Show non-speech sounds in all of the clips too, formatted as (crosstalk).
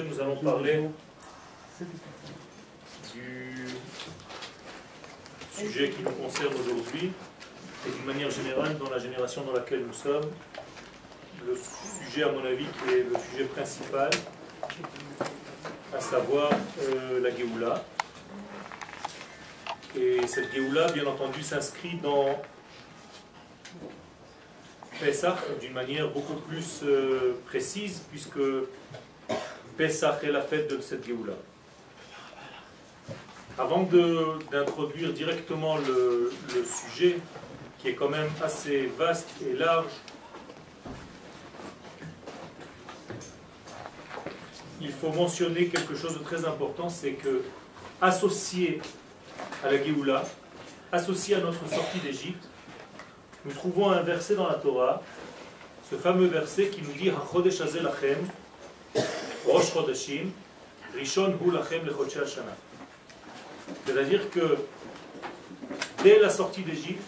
nous allons parler du sujet qui nous concerne aujourd'hui et d'une manière générale dans la génération dans laquelle nous sommes. Le sujet, à mon avis, qui est le sujet principal, à savoir euh, la Géoula. Et cette Géoula, bien entendu, s'inscrit dans Pessah d'une manière beaucoup plus euh, précise, puisque Pessah est la fête de cette Géoula. Avant d'introduire directement le, le, sujet, qui est quand même assez vaste et large, il faut mentionner quelque chose de très important, c'est que associé à la Géoula, associé à notre sortie d'Égypte, nous trouvons un verset dans la Torah, ce fameux verset qui nous dit Rosh Chodeshim, Rishon Hu Lachem Shana. C'est-à-dire que dès la sortie d'Égypte,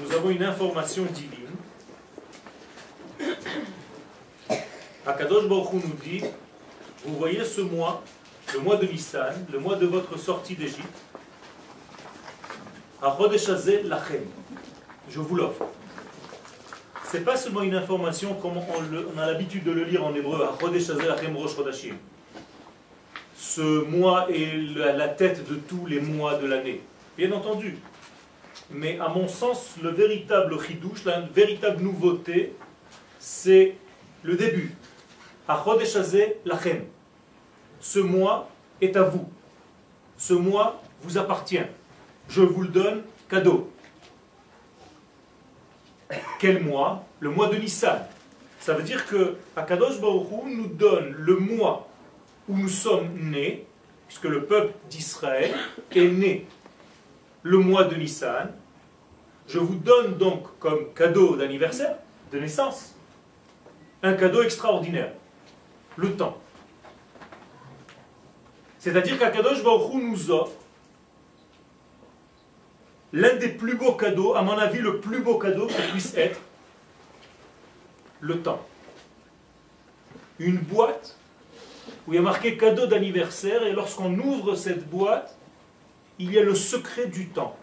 nous avons une information divine. Akadosh Baruch nous dit Vous voyez ce mois, le mois de Nissan, le mois de votre sortie d'Égypte, Lachem je vous l'offre. Ce n'est pas seulement une information comme on, a l'habitude de le lire en hébreu, ce mois est la tête de tous les mois de l'année. Bien entendu. Mais à mon sens, le véritable chidouche, la véritable nouveauté, c'est le début. lachem. Ce mois est à vous. Ce mois vous appartient. Je vous le donne cadeau. Quel mois Le mois de Nissan. Ça veut dire que Akadosh Baruch nous donne le mois où nous sommes nés, puisque le peuple d'Israël est né le mois de Nissan. Je vous donne donc comme cadeau d'anniversaire, de naissance, un cadeau extraordinaire, le temps. C'est-à-dire qu'Akadosh Baruch nous offre l'un des plus beaux cadeaux, à mon avis le plus beau cadeau qui puisse être, le temps. Une boîte où il y a marqué cadeau d'anniversaire et lorsqu'on ouvre cette boîte, il y a le secret du temps.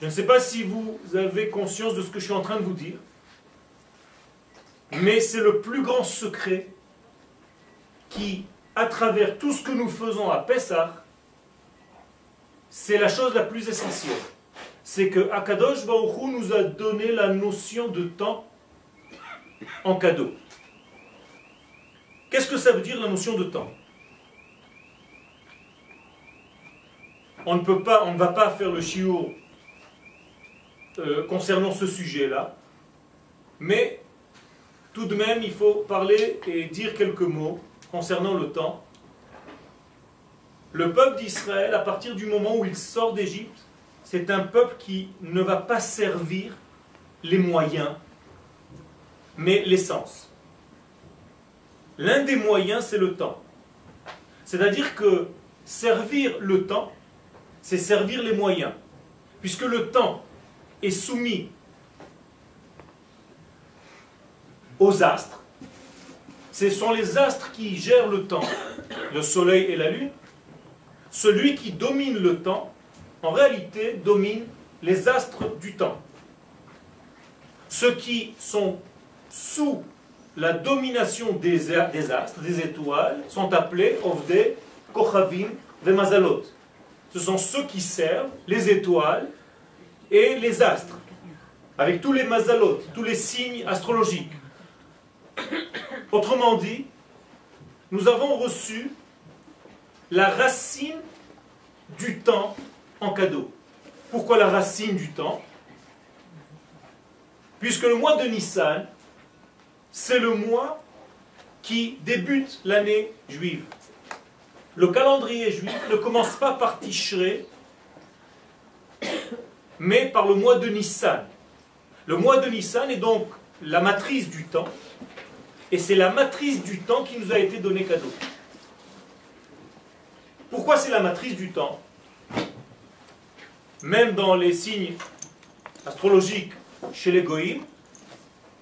Je ne sais pas si vous avez conscience de ce que je suis en train de vous dire, mais c'est le plus grand secret qui, à travers tout ce que nous faisons à Pessah, c'est la chose la plus essentielle. C'est que Akadosh Baruch nous a donné la notion de temps en cadeau. Qu'est-ce que ça veut dire la notion de temps? On ne peut pas, on ne va pas faire le chiour euh, concernant ce sujet-là, mais tout de même, il faut parler et dire quelques mots concernant le temps le peuple d'Israël, à partir du moment où il sort d'Égypte, c'est un peuple qui ne va pas servir les moyens, mais l'essence. L'un des moyens, c'est le temps. C'est-à-dire que servir le temps, c'est servir les moyens. Puisque le temps est soumis aux astres, ce sont les astres qui gèrent le temps, le soleil et la lune, celui qui domine le temps, en réalité, domine les astres du temps. Ceux qui sont sous la domination des, astres, des étoiles, sont appelés Ovde, Kochavim, Vemazalot. Ce sont ceux qui servent les étoiles et les astres, avec tous les mazalot, tous les signes astrologiques. (coughs) Autrement dit, nous avons reçu la racine du temps en cadeau. Pourquoi la racine du temps? Puisque le mois de Nissan, c'est le mois qui débute l'année juive. Le calendrier juif ne commence pas par Tishré, mais par le mois de Nissan. Le mois de Nissan est donc la matrice du temps, et c'est la matrice du temps qui nous a été donnée cadeau. Pourquoi c'est la matrice du temps Même dans les signes astrologiques chez les Goïms,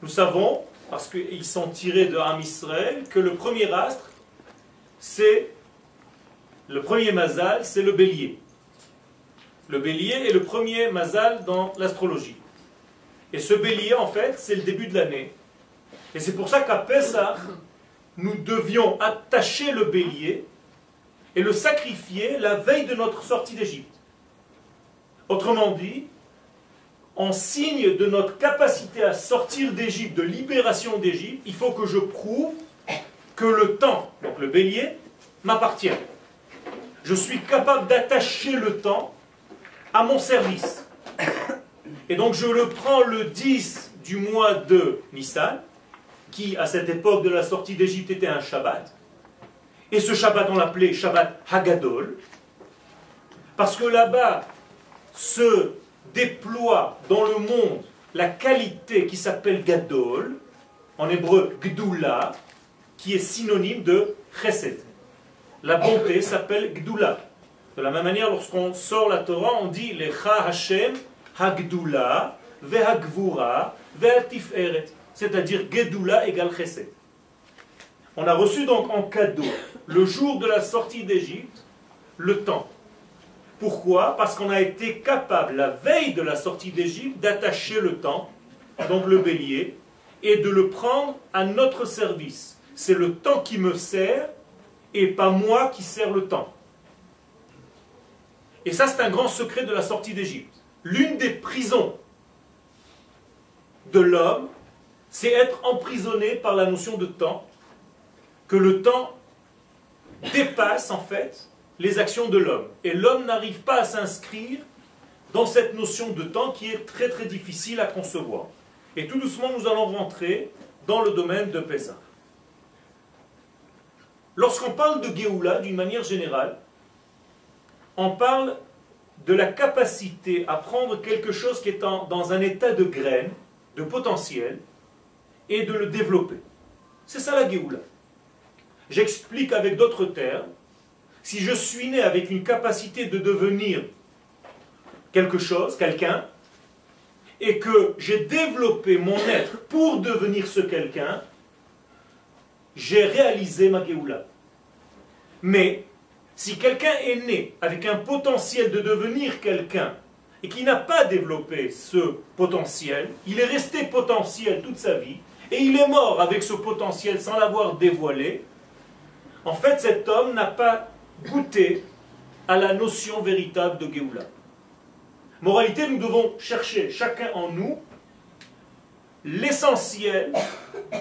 nous savons, parce qu'ils sont tirés de Ham Israël, que le premier astre, c'est le premier mazal, c'est le bélier. Le bélier est le premier mazal dans l'astrologie. Et ce bélier, en fait, c'est le début de l'année. Et c'est pour ça qu'à Pessah, nous devions attacher le bélier et le sacrifier la veille de notre sortie d'Égypte. Autrement dit, en signe de notre capacité à sortir d'Égypte, de libération d'Égypte, il faut que je prouve que le temps, donc le bélier, m'appartient. Je suis capable d'attacher le temps à mon service. Et donc je le prends le 10 du mois de Nissan, qui à cette époque de la sortie d'Égypte était un Shabbat. Et ce Shabbat, on l'appelait Shabbat Hagadol, parce que là-bas se déploie dans le monde la qualité qui s'appelle Gadol, en hébreu Gdula, qui est synonyme de Chesed. La bonté s'appelle Gdula. De la même manière, lorsqu'on sort la Torah, on dit Lecha Hashem Hagdula Vehagvura Vehatiferet, c'est-à-dire Gedula égale Chesed. On a reçu donc en cadeau, le jour de la sortie d'Égypte, le temps. Pourquoi? Parce qu'on a été capable, la veille de la sortie d'Égypte, d'attacher le temps, donc le bélier, et de le prendre à notre service. C'est le temps qui me sert et pas moi qui sert le temps. Et ça, c'est un grand secret de la sortie d'Égypte. L'une des prisons de l'homme, c'est être emprisonné par la notion de temps que le temps dépasse en fait les actions de l'homme. Et l'homme n'arrive pas à s'inscrire dans cette notion de temps qui est très très difficile à concevoir. Et tout doucement, nous allons rentrer dans le domaine de Pessah. Lorsqu'on parle de Géoula, d'une manière générale, on parle de la capacité à prendre quelque chose qui est dans un état de graine, de potentiel, et de le développer. C'est ça la Géoula. J'explique avec d'autres termes. Si je suis né avec une capacité de devenir quelque chose, quelqu'un, et que j'ai développé mon être pour devenir ce quelqu'un, j'ai réalisé ma Géoula. Mais si quelqu'un est né avec un potentiel de devenir quelqu'un et qui n'a pas développé ce potentiel, il est resté potentiel toute sa vie et il est mort avec ce potentiel sans l'avoir dévoilé, en fait, cet homme n'a pas goûté à la notion véritable de Géoula. Moralité, nous devons chercher chacun en nous l'essentiel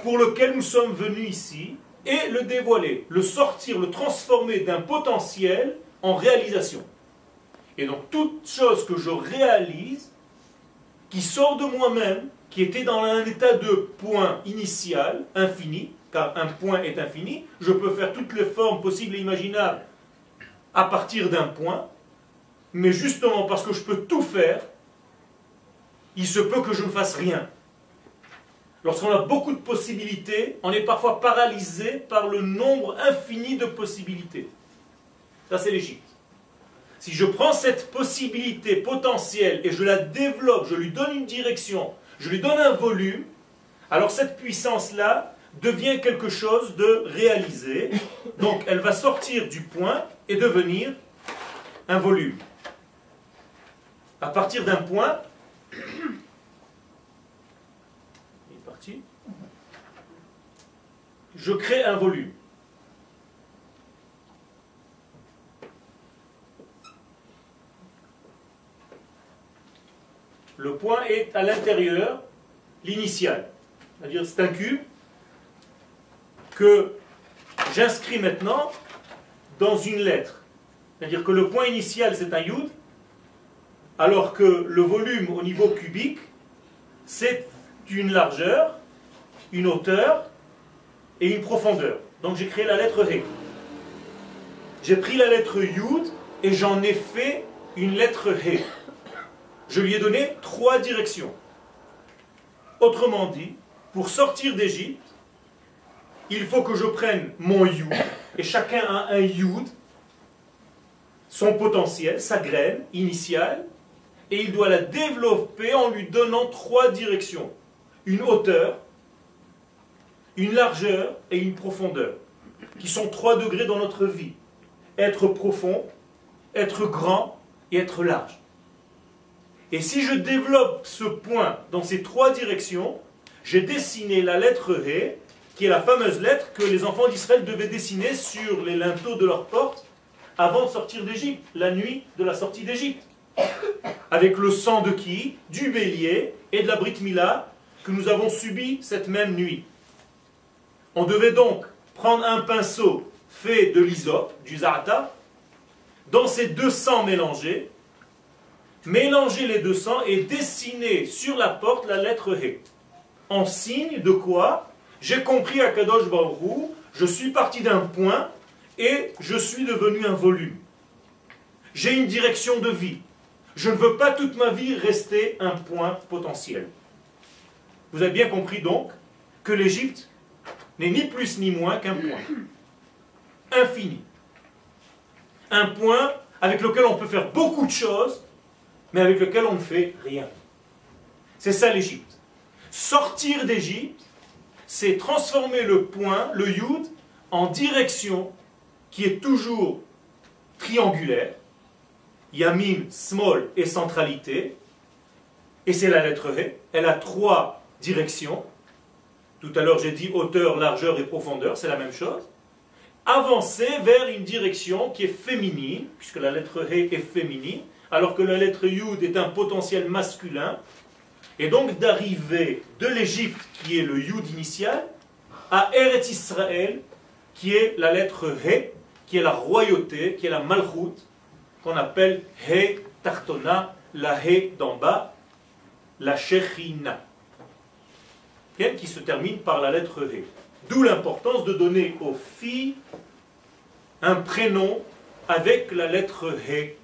pour lequel nous sommes venus ici et le dévoiler, le sortir, le transformer d'un potentiel en réalisation. Et donc toute chose que je réalise, qui sort de moi-même, qui était dans un état de point initial, infini, car un point est infini, je peux faire toutes les formes possibles et imaginables à partir d'un point, mais justement parce que je peux tout faire, il se peut que je ne fasse rien. Lorsqu'on a beaucoup de possibilités, on est parfois paralysé par le nombre infini de possibilités. Ça, c'est l'Égypte. Si je prends cette possibilité potentielle et je la développe, je lui donne une direction, je lui donne un volume, alors cette puissance-là, devient quelque chose de réalisé. Donc elle va sortir du point et devenir un volume. À partir d'un point, je crée un volume. Le point est à l'intérieur, l'initial. C'est-à-dire c'est un cube que j'inscris maintenant dans une lettre. C'est-à-dire que le point initial, c'est un yud, alors que le volume au niveau cubique, c'est une largeur, une hauteur et une profondeur. Donc j'ai créé la lettre He. J'ai pris la lettre Yud et j'en ai fait une lettre He. Je lui ai donné trois directions. Autrement dit, pour sortir d'Égypte, il faut que je prenne mon yud, et chacun a un yud, son potentiel, sa graine initiale, et il doit la développer en lui donnant trois directions. Une hauteur, une largeur et une profondeur, qui sont trois degrés dans notre vie. Être profond, être grand et être large. Et si je développe ce point dans ces trois directions, j'ai dessiné la lettre Ré, qui est la fameuse lettre que les enfants d'Israël devaient dessiner sur les linteaux de leur porte avant de sortir d'Égypte, la nuit de la sortie d'Égypte. Avec le sang de qui? Du bélier et de la Brit Mila que nous avons subi cette même nuit. On devait donc prendre un pinceau fait de l'hysope, du zarata, dans ces deux sangs mélangés, mélanger les deux sangs et dessiner sur la porte la lettre He. En signe de quoi? J'ai compris à Kadosh je suis parti d'un point et je suis devenu un volume. J'ai une direction de vie. Je ne veux pas toute ma vie rester un point potentiel. Vous avez bien compris donc que l'Égypte n'est ni plus ni moins qu'un point. Infini. Un point avec lequel on peut faire beaucoup de choses, mais avec lequel on ne fait rien. C'est ça l'Égypte. Sortir d'Égypte, c'est transformer le point, le yud, en direction qui est toujours triangulaire. Yamin, small et centralité. Et c'est la lettre V. Elle a trois directions. Tout à l'heure, j'ai dit hauteur, largeur et profondeur, c'est la même chose. Avancer vers une direction qui est féminine, puisque la lettre He est féminine, alors que la lettre Yud est un potentiel masculin. Et donc d'arriver de l'Égypte, qui est le Yud initial, à Eretz Israël, qui est la lettre He, qui est la royauté, qui est la malchut, qu'on appelle He Tartona, la He d'en bas, la Shechina qui se termine par la lettre V. D'où l'importance de donner aux filles un prénom avec la lettre He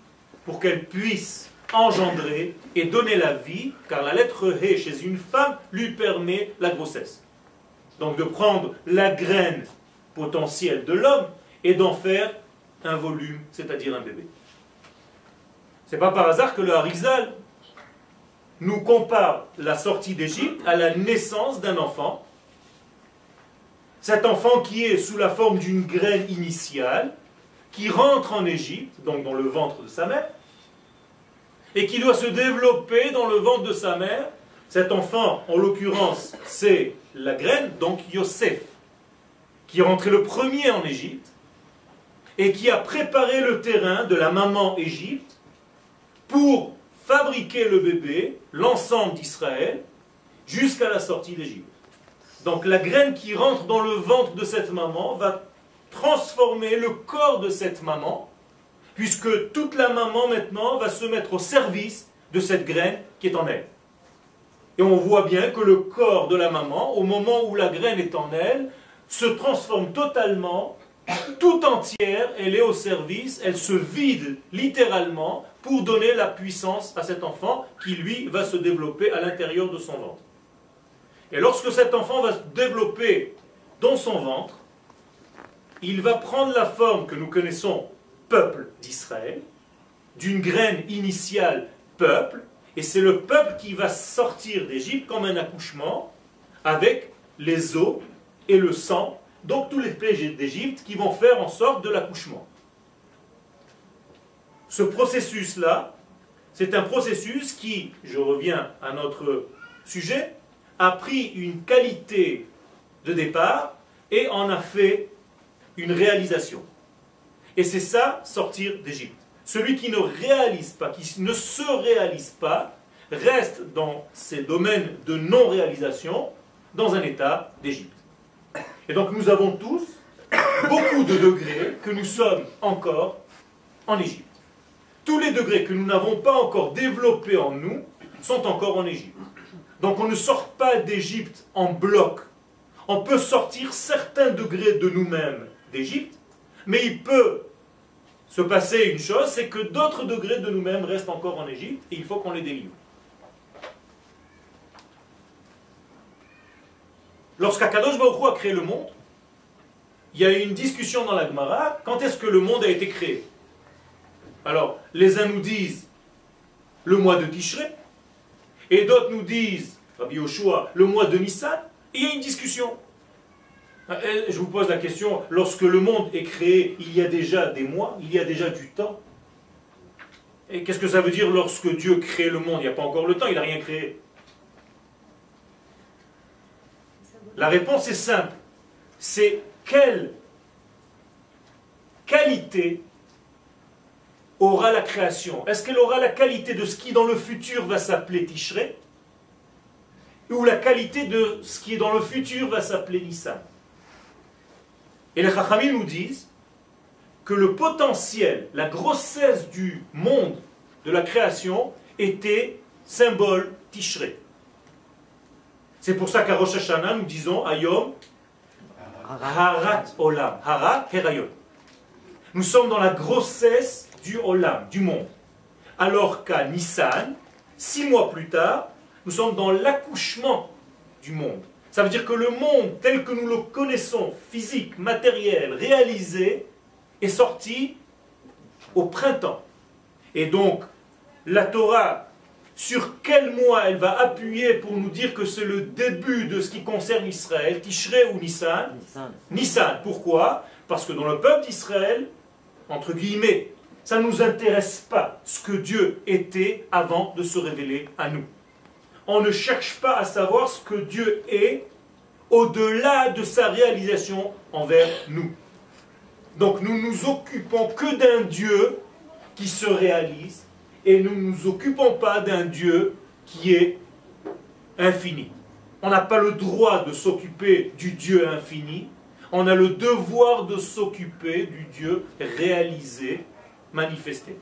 pour qu'elles puissent engendrer et donner la vie, car la lettre He chez une femme lui permet la grossesse. Donc de prendre la graine potentielle de l'homme et d'en faire un volume, c'est-à-dire un bébé. C'est pas par hasard que le Harizal nous compare la sortie d'Égypte à la naissance d'un enfant. Cet enfant qui est sous la forme d'une graine initiale, qui rentre en Égypte, donc dans le ventre de sa mère, et qui doit se développer dans le ventre de sa mère. Cet enfant, en l'occurrence, c'est la graine, donc Yosef, qui est rentré le premier en Égypte, et qui a préparé le terrain de la maman Égypte pour fabriquer le bébé, l'ensemble d'Israël, jusqu'à la sortie d'Égypte. Donc la graine qui rentre dans le ventre de cette maman va transformer le corps de cette maman, puisque toute la maman maintenant va se mettre au service de cette graine qui est en elle. Et on voit bien que le corps de la maman, au moment où la graine est en elle, se transforme totalement, tout entière, elle est au service, elle se vide littéralement pour donner la puissance à cet enfant qui, lui, va se développer à l'intérieur de son ventre. Et lorsque cet enfant va se développer dans son ventre, il va prendre la forme que nous connaissons peuple d'Israël, d'une graine initiale peuple, et c'est le peuple qui va sortir d'Égypte comme un accouchement avec les os et le sang, donc tous les plaies d'Égypte qui vont faire en sorte de l'accouchement. Ce processus-là, c'est un processus qui, je reviens à notre sujet, a pris une qualité de départ et en a fait une réalisation. Et c'est ça, sortir d'Égypte. Celui qui ne réalise pas, qui ne se réalise pas, reste dans ces domaines de non-réalisation, dans un état d'Égypte. Et donc nous avons tous beaucoup de degrés que nous sommes encore en Égypte tous les degrés que nous n'avons pas encore développés en nous sont encore en Égypte. Donc on ne sort pas d'Égypte en bloc. On peut sortir certains degrés de nous-mêmes d'Égypte, mais il peut se passer une chose, c'est que d'autres degrés de nous-mêmes restent encore en Égypte et il faut qu'on les délivre. Lorsqu'Akadosh Baruch a créé le monde, il y a eu une discussion dans la Gemara, quand est-ce que le monde a été créé? Alors, les uns nous disent le mois de Tishré. Et d'autres nous disent, Rabbi Yoshua, le mois de Nissan. Et il y a une discussion. Je vous pose la question, lorsque le monde est créé, il y a déjà des mois, il y a déjà du temps. Et qu'est-ce que ça veut dire lorsque Dieu crée le monde? Il n'y a pas encore le temps, il n'a rien créé. La réponse est simple. C'est quelle qualité aura la création? Est-ce qu'elle aura la qualité de ce qui dans le futur va s'appeler Tishré Ou la qualité de ce qui dans le futur va s'appeler Nissan Et les Chachamim nous disent que le potentiel, la grossesse du monde, de la création, était symbole Tishré. C'est pour ça qu'à Rosh Hashanah, nous disons Ayom Harat Olam. Harat Herayon. Nous sommes dans la grossesse du Olam, du monde. Alors qu'à Nissan, six mois plus tard, nous sommes dans l'accouchement du monde. Ça veut dire que le monde tel que nous le connaissons, physique, matériel, réalisé, est sorti au printemps. Et donc, la Torah, sur quel mois elle va appuyer pour nous dire que c'est le début de ce qui concerne Israël, Tishré ou Nissan? Nissan. Nissan. Pourquoi? Parce que dans le peuple d'Israël, entre guillemets, ça ne nous intéresse pas ce que Dieu était avant de se révéler à nous. On ne cherche pas à savoir ce que Dieu est au-delà de sa réalisation envers nous. Donc nous nous occupons que d'un Dieu qui se réalise et nous ne nous occupons pas d'un Dieu qui est infini. On n'a pas le droit de s'occuper du Dieu infini, on a le devoir de s'occuper du Dieu réalisé manifesté.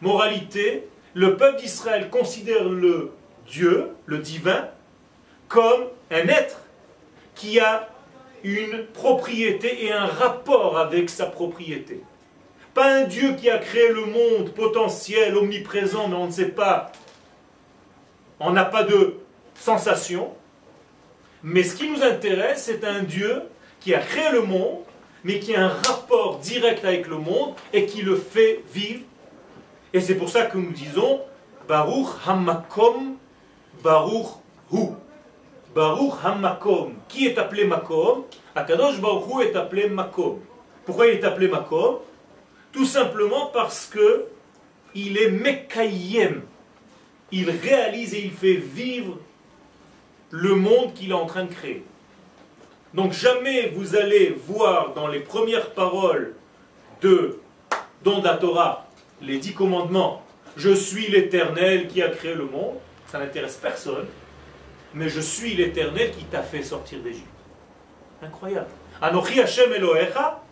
Moralité, le peuple d'Israël considère le Dieu, le divin, comme un être qui a une propriété et un rapport avec sa propriété. Pas un Dieu qui a créé le monde potentiel, omniprésent, mais on ne sait pas. On n'a pas de sensation. Mais ce qui nous intéresse, c'est un Dieu qui a créé le monde, mais qui a un rapport direct avec le monde et qui le fait vivre. Et c'est pour ça que nous disons Baruch Hamakom, Baruch Hu. Baruch Hamakom. Qui est appelé Makom? Akadosh Baruch Hu est appelé Makom. Pourquoi il est appelé Makom? Tout simplement parce que il est Mekayem. Il réalise et il fait vivre le monde qu'il est en train de créer. Donc jamais vous allez voir dans les premières paroles de Don Torah, les dix commandements, je suis l'Éternel qui a créé le monde, ça n'intéresse personne, mais je suis l'Éternel qui t'a fait sortir d'Égypte. Incroyable. Anochi Hashem Elohecha,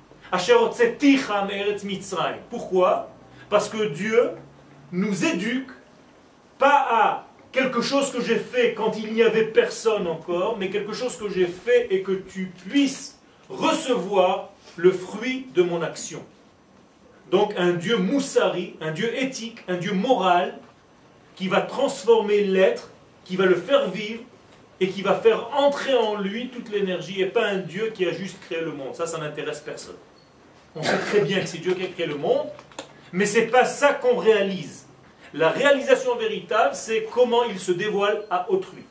Pourquoi? Parce que Dieu nous éduque pas à quelque chose que j'ai fait quand il n'y avait personne encore, mais quelque chose que j'ai fait et que tu puisses recevoir le fruit de mon action. Donc un Dieu moussari, un Dieu éthique, un Dieu moral, qui va transformer l'être, qui va le faire vivre et qui va faire entrer en lui toute l'énergie et pas un Dieu qui a juste créé le monde. Ça, ça n'intéresse personne. On sait très bien que c'est Dieu qui a créé le monde, mais c'est pas ça qu'on réalise. La réalisation véritable, c'est comment il se dévoile à autrui.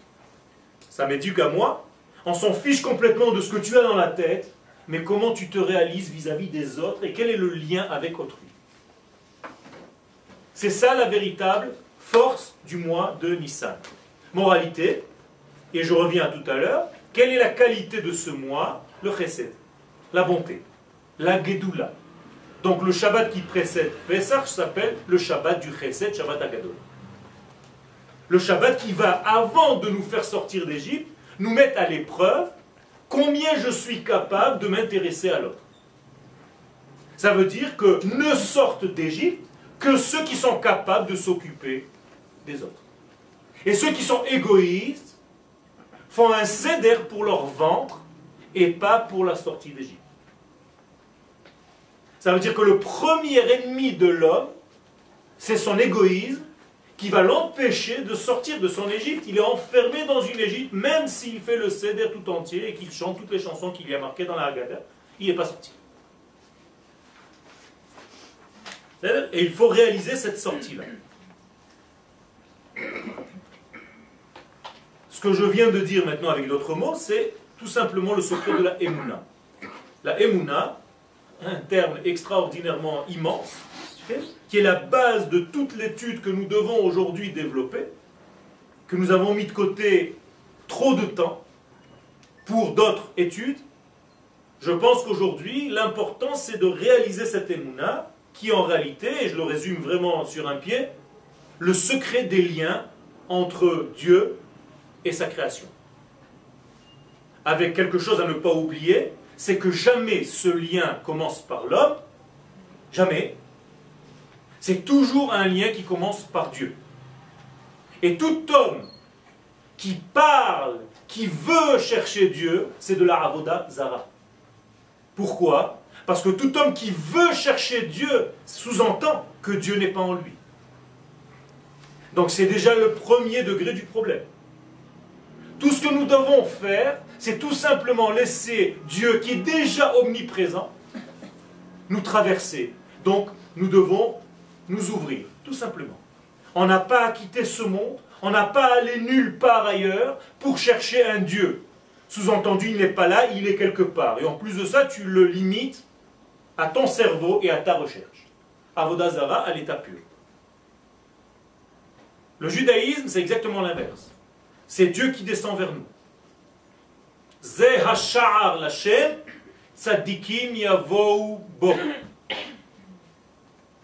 Ça m'éduque à moi. On s'en fiche complètement de ce que tu as dans la tête, mais comment tu te réalises vis-à-vis des autres et quel est le lien avec autrui. C'est ça la véritable force du mois de Nissan. Moralité, et je reviens tout à l'heure, quelle est la qualité de ce mois? Le chesed, la bonté, la gedoula, donc le Shabbat qui précède Pesach s'appelle le Shabbat du Chesed, Shabbat Agadol. Le Shabbat qui va, avant de nous faire sortir d'Égypte, nous mettre à l'épreuve combien je suis capable de m'intéresser à l'autre. Ça veut dire que ne sortent d'Égypte que ceux qui sont capables de s'occuper des autres. Et ceux qui sont égoïstes font un céder pour leur ventre et pas pour la sortie d'Égypte. Ça veut dire que le premier ennemi de l'homme, c'est son égoïsme qui va l'empêcher de sortir de son Égypte. Il est enfermé dans une Égypte, même s'il fait le céder tout entier et qu'il chante toutes les chansons qu'il y a marquées dans la Haggadah, il n'est pas sorti. Et il faut réaliser cette sortie-là. Que je viens de dire maintenant avec d'autres mots, c'est tout simplement le secret de la Emouna. La Emouna, un terme extraordinairement immense, qui est la base de toute l'étude que nous devons aujourd'hui développer, que nous avons mis de côté trop de temps pour d'autres études, je pense qu'aujourd'hui, l'important c'est de réaliser cette émouna qui en réalité, et je le résume vraiment sur un pied, le secret des liens entre Dieu et sa création. Avec quelque chose à ne pas oublier, c'est que jamais ce lien commence par l'homme, jamais. C'est toujours un lien qui commence par Dieu. Et tout homme qui parle, qui veut chercher Dieu, c'est de la avoda zara. Pourquoi? Parce que tout homme qui veut chercher Dieu sous-entend que Dieu n'est pas en lui. Donc c'est déjà le premier degré du problème. Tout ce que nous devons faire, c'est tout simplement laisser Dieu, qui est déjà omniprésent, nous traverser. Donc nous devons nous ouvrir, tout simplement. On n'a pas à quitter ce monde, on n'a pas à aller nulle part ailleurs pour chercher un Dieu. Sous-entendu, il n'est pas là, il est quelque part. Et en plus de ça, tu le limites à ton cerveau et à ta recherche. Avodazara à l'état pur. Le judaïsme, c'est exactement l'inverse. C'est Dieu qui descend vers nous.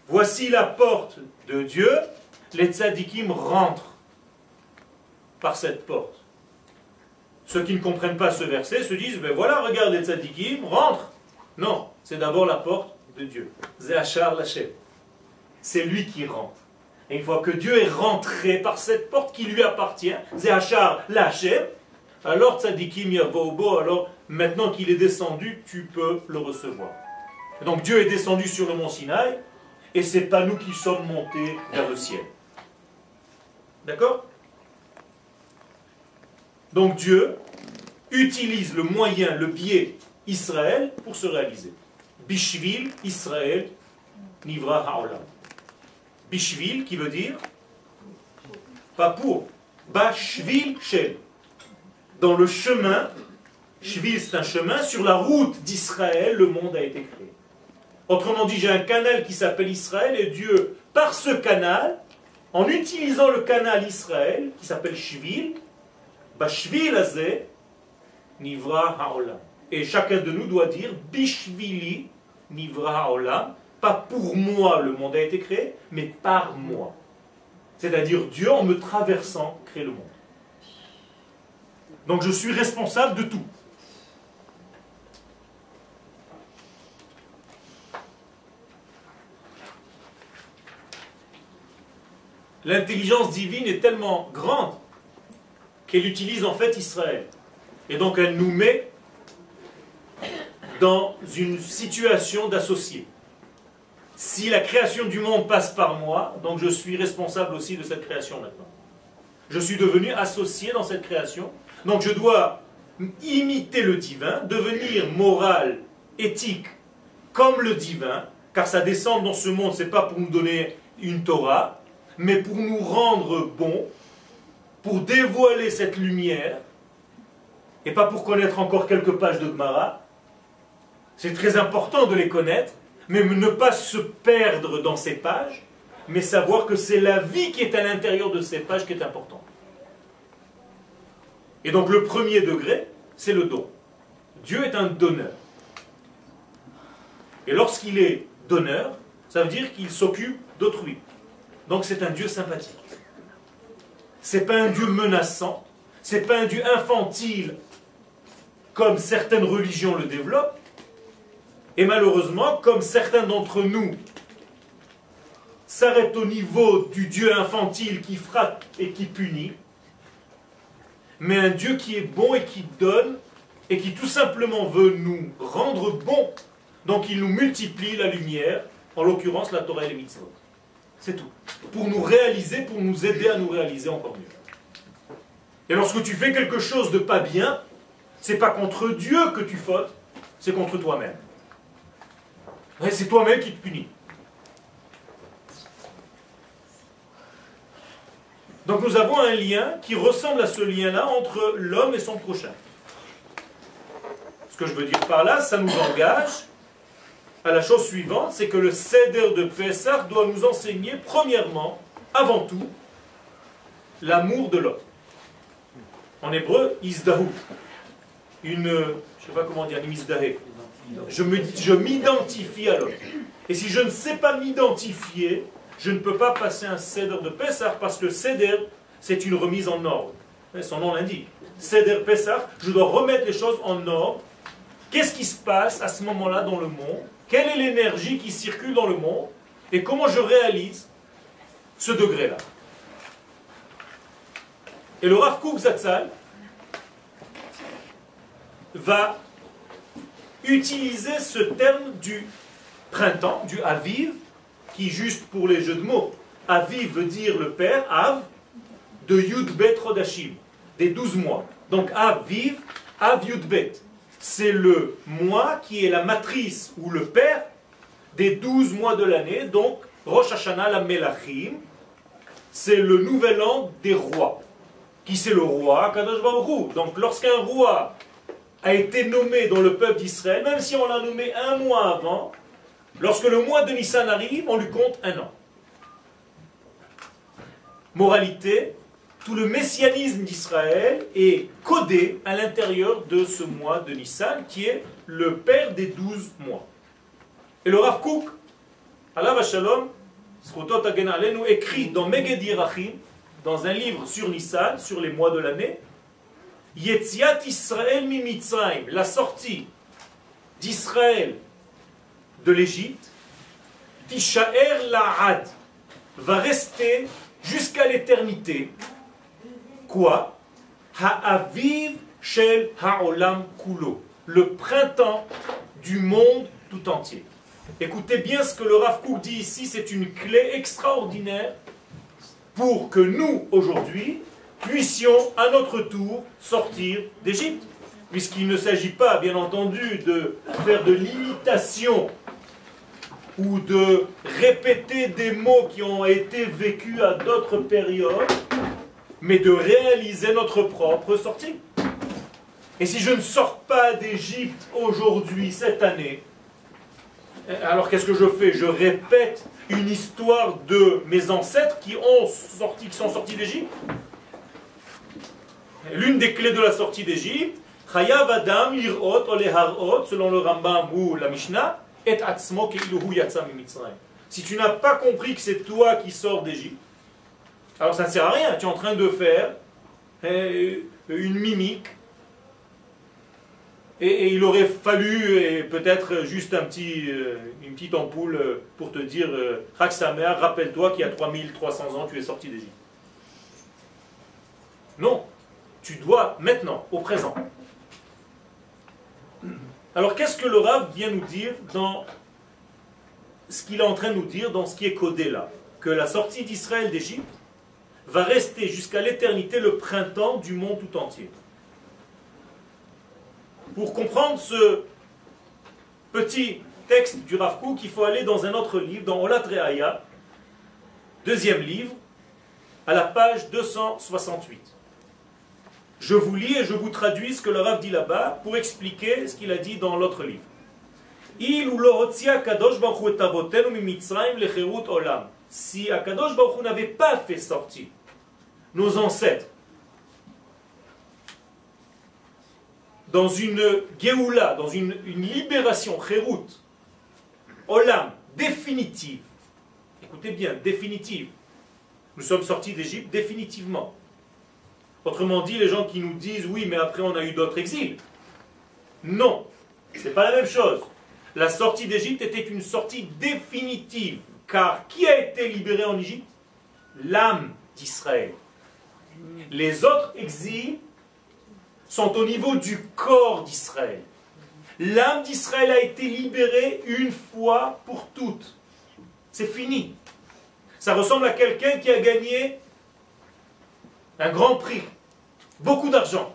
Voici la porte de Dieu, les tzadikim rentrent par cette porte. Ceux qui ne comprennent pas ce verset se disent, ben voilà, regarde les tzadikim, rentrent. Non, c'est d'abord la porte de Dieu. Zéachar Lachem. C'est lui qui rentre. Et une fois que Dieu est rentré par cette porte qui lui appartient, Zéachar Lachem, alors tzadikim yavobo, alors maintenant qu'il est descendu, tu peux le recevoir. donc Dieu est descendu sur le mont Sinaï, et c'est pas nous qui sommes montés vers le ciel. D'accord? Donc Dieu utilise le moyen, le biais Israël pour se réaliser. Bishvil, Israël, Nivra Haolam. Bishvil qui veut dire pas pour. Bashvil Shel. Dans le chemin, Shvil c'est un chemin, sur la route d'Israël, le monde a été créé. Autrement dit, j'ai un canal qui s'appelle Israël et Dieu, par ce canal, en utilisant le canal Israël, qui s'appelle Shvil, Bashvil Azeh, Nivra Haolam. Et chacun de nous doit dire Bishvili Nivra Haolam. Pas pour moi le monde a été créé, mais par moi. C'est-à-dire Dieu en me traversant crée le monde. Donc je suis responsable de tout. L'intelligence divine est tellement grande qu'elle utilise en fait Israël. Et donc elle nous met dans une situation d'associé. Si la création du monde passe par moi, donc je suis responsable aussi de cette création maintenant. Je suis devenu associé dans cette création, donc je dois imiter le divin, devenir moral, éthique, comme le divin, car ça descend dans ce monde, c'est pas pour nous donner une Torah, mais pour nous rendre bons, pour dévoiler cette lumière, et pas pour connaître encore quelques pages de Gemara. C'est très important de les connaître, mais ne pas se perdre dans ces pages, mais savoir que c'est la vie qui est à l'intérieur de ces pages qui est importante. Et donc le premier degré, c'est le don. Dieu est un donneur. Et lorsqu'il est donneur, ça veut dire qu'il s'occupe d'autrui. Donc c'est un Dieu sympathique. C'est pas un Dieu menaçant, c'est pas un Dieu infantile comme certaines religions le développent, et malheureusement, comme certains d'entre nous s'arrêtent au niveau du Dieu infantile qui frappe et qui punit, mais un Dieu qui est bon et qui donne, et qui tout simplement veut nous rendre bons. Donc il nous multiplie la lumière, en l'occurrence la Torah et les mitzvot. C'est tout. Pour nous réaliser, pour nous aider à nous réaliser encore mieux. Et lorsque tu fais quelque chose de pas bien, c'est pas contre Dieu que tu fautes, c'est contre toi-même. C'est toi-même qui te punis. Donc nous avons un lien qui ressemble à ce lien-là entre l'homme et son prochain. Ce que je veux dire par là, ça nous engage à la chose suivante, c'est que le Seder de Pessah doit nous enseigner, premièrement, avant tout, l'amour de l'autre. En hébreu, izdahu. Une, je ne sais pas comment dire, Je m'identifie à l'autre. Et si je ne sais pas m'identifier, je ne peux pas passer un Seder de Pessah parce que Seder, c'est une remise en ordre. Son nom l'indique. Seder Pessah, je dois remettre les choses en ordre. Qu'est-ce qui se passe à ce moment-là dans le monde? Quelle est l'énergie qui circule dans le monde? Et comment je réalise ce degré-là? Et le Rav Kook Zatzal va utiliser ce terme du printemps, du Aviv, qui, juste pour les jeux de mots, Aviv veut dire le père, Av, de Yudbet Rodashim, des douze mois. Donc Aviv, Av Yudbet, c'est le mois qui est la matrice ou le père des douze mois de l'année. Donc Rosh Hashanah la Melachim, c'est le nouvel an des rois. Qui c'est le roi? Kadosh Donc lorsqu'un roi a été nommé dans le peuple d'Israël, même si on l'a nommé un mois avant, Lorsque le mois de Nissan arrive, on lui compte un an. Moralité, tout le messianisme d'Israël est codé à l'intérieur de ce mois de Nissan, qui est le père des douze mois. Et le Rav Kook, Allah Shalom, écrit dans Meged dans un livre sur Nissan, sur les mois de l'année, Yetziat Israël mi la sortie d'Israël de l'Égypte, Tishaer La'ad, va rester jusqu'à l'éternité. Quoi? Ha'aviv Shel Ha'olam Kulo, le printemps du monde tout entier. Écoutez bien ce que le Rav Kook dit ici, c'est une clé extraordinaire pour que nous, aujourd'hui, puissions à notre tour sortir d'Égypte. Puisqu'il ne s'agit pas, bien entendu, de faire de l'imitation ou de répéter des mots qui ont été vécus à d'autres périodes, mais de réaliser notre propre sortie. Et si je ne sors pas d'Égypte aujourd'hui, cette année, alors qu'est-ce que je fais? Je répète une histoire de mes ancêtres qui, ont sorti, sont sortis d'Égypte? L'une des clés de la sortie d'Égypte, Chayav Adam Oleharot, selon le Rambam ou la Mishnah, si tu n'as pas compris que c'est toi qui sors d'Égypte, alors ça ne sert à rien. Tu es en train de faire eh, une mimique. Et, il aurait fallu peut-être juste euh, une petite ampoule euh, pour te dire Raksamer, euh, rappelle-toi qu'il y a 3300 ans, tu es sorti d'Égypte. Non, tu dois maintenant, au présent. Alors qu'est-ce que le Rav vient nous dire dans ce qu'il est en train de nous dire dans ce qui est codé là? Que la sortie d'Israël d'Égypte va rester jusqu'à l'éternité le printemps du monde tout entier. Pour comprendre ce petit texte du Rav Kook, il faut aller dans un autre livre, dans Olat Reaya, deuxième livre, à la page 268. Je vous lis et je vous traduis ce que le Rav dit là-bas pour expliquer ce qu'il a dit dans l'autre livre. Il ou Kadosh olam. Si Akadosh Baruch n'avait pas fait sortir nos ancêtres dans une geoula, dans une, libération, Cherut, olam, définitive, écoutez bien, définitive, nous sommes sortis d'Égypte définitivement. Autrement dit, les gens qui nous disent oui, mais après on a eu d'autres exils. Non, c'est pas la même chose. La sortie d'Égypte était une sortie définitive. Car qui a été libéré en Égypte? L'âme d'Israël. Les autres exils sont au niveau du corps d'Israël. L'âme d'Israël a été libérée une fois pour toutes. C'est fini. Ça ressemble à quelqu'un qui a gagné un grand prix, beaucoup d'argent.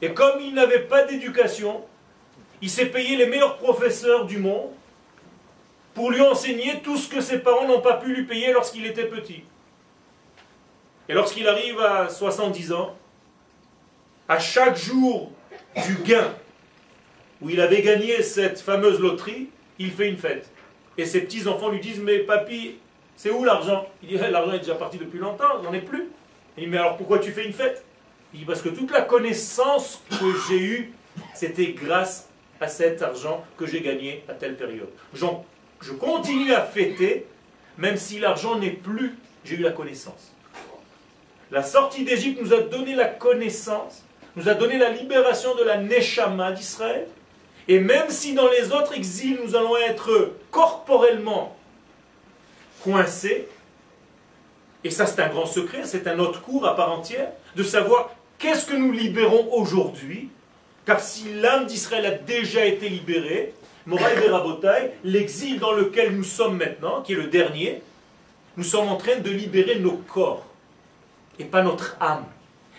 Et comme il n'avait pas d'éducation, il s'est payé les meilleurs professeurs du monde pour lui enseigner tout ce que ses parents n'ont pas pu lui payer lorsqu'il était petit. Et lorsqu'il arrive à 70 ans, à chaque jour du gain, où il avait gagné cette fameuse loterie, il fait une fête. Et ses petits-enfants lui disent, mais papy, c'est où l'argent? Il dit, eh, l'argent est déjà parti depuis longtemps, j'en ai plus. Il dit, mais alors pourquoi tu fais une fête? Il dit, parce que toute la connaissance que j'ai eue, c'était grâce à cet argent que j'ai gagné à telle période. Je continue à fêter, même si l'argent n'est plus, j'ai eu la connaissance. La sortie d'Égypte nous a donné la connaissance, nous a donné la libération de la Neshama d'Israël. Et même si dans les autres exils, nous allons être corporellement coincés, et ça c'est un grand secret, c'est un autre cours à part entière, de savoir qu'est-ce que nous libérons aujourd'hui, car si l'âme d'Israël a déjà été libérée, Moraï Rabotai, l'exil dans lequel nous sommes maintenant, qui est le dernier, nous sommes en train de libérer nos corps et pas notre âme.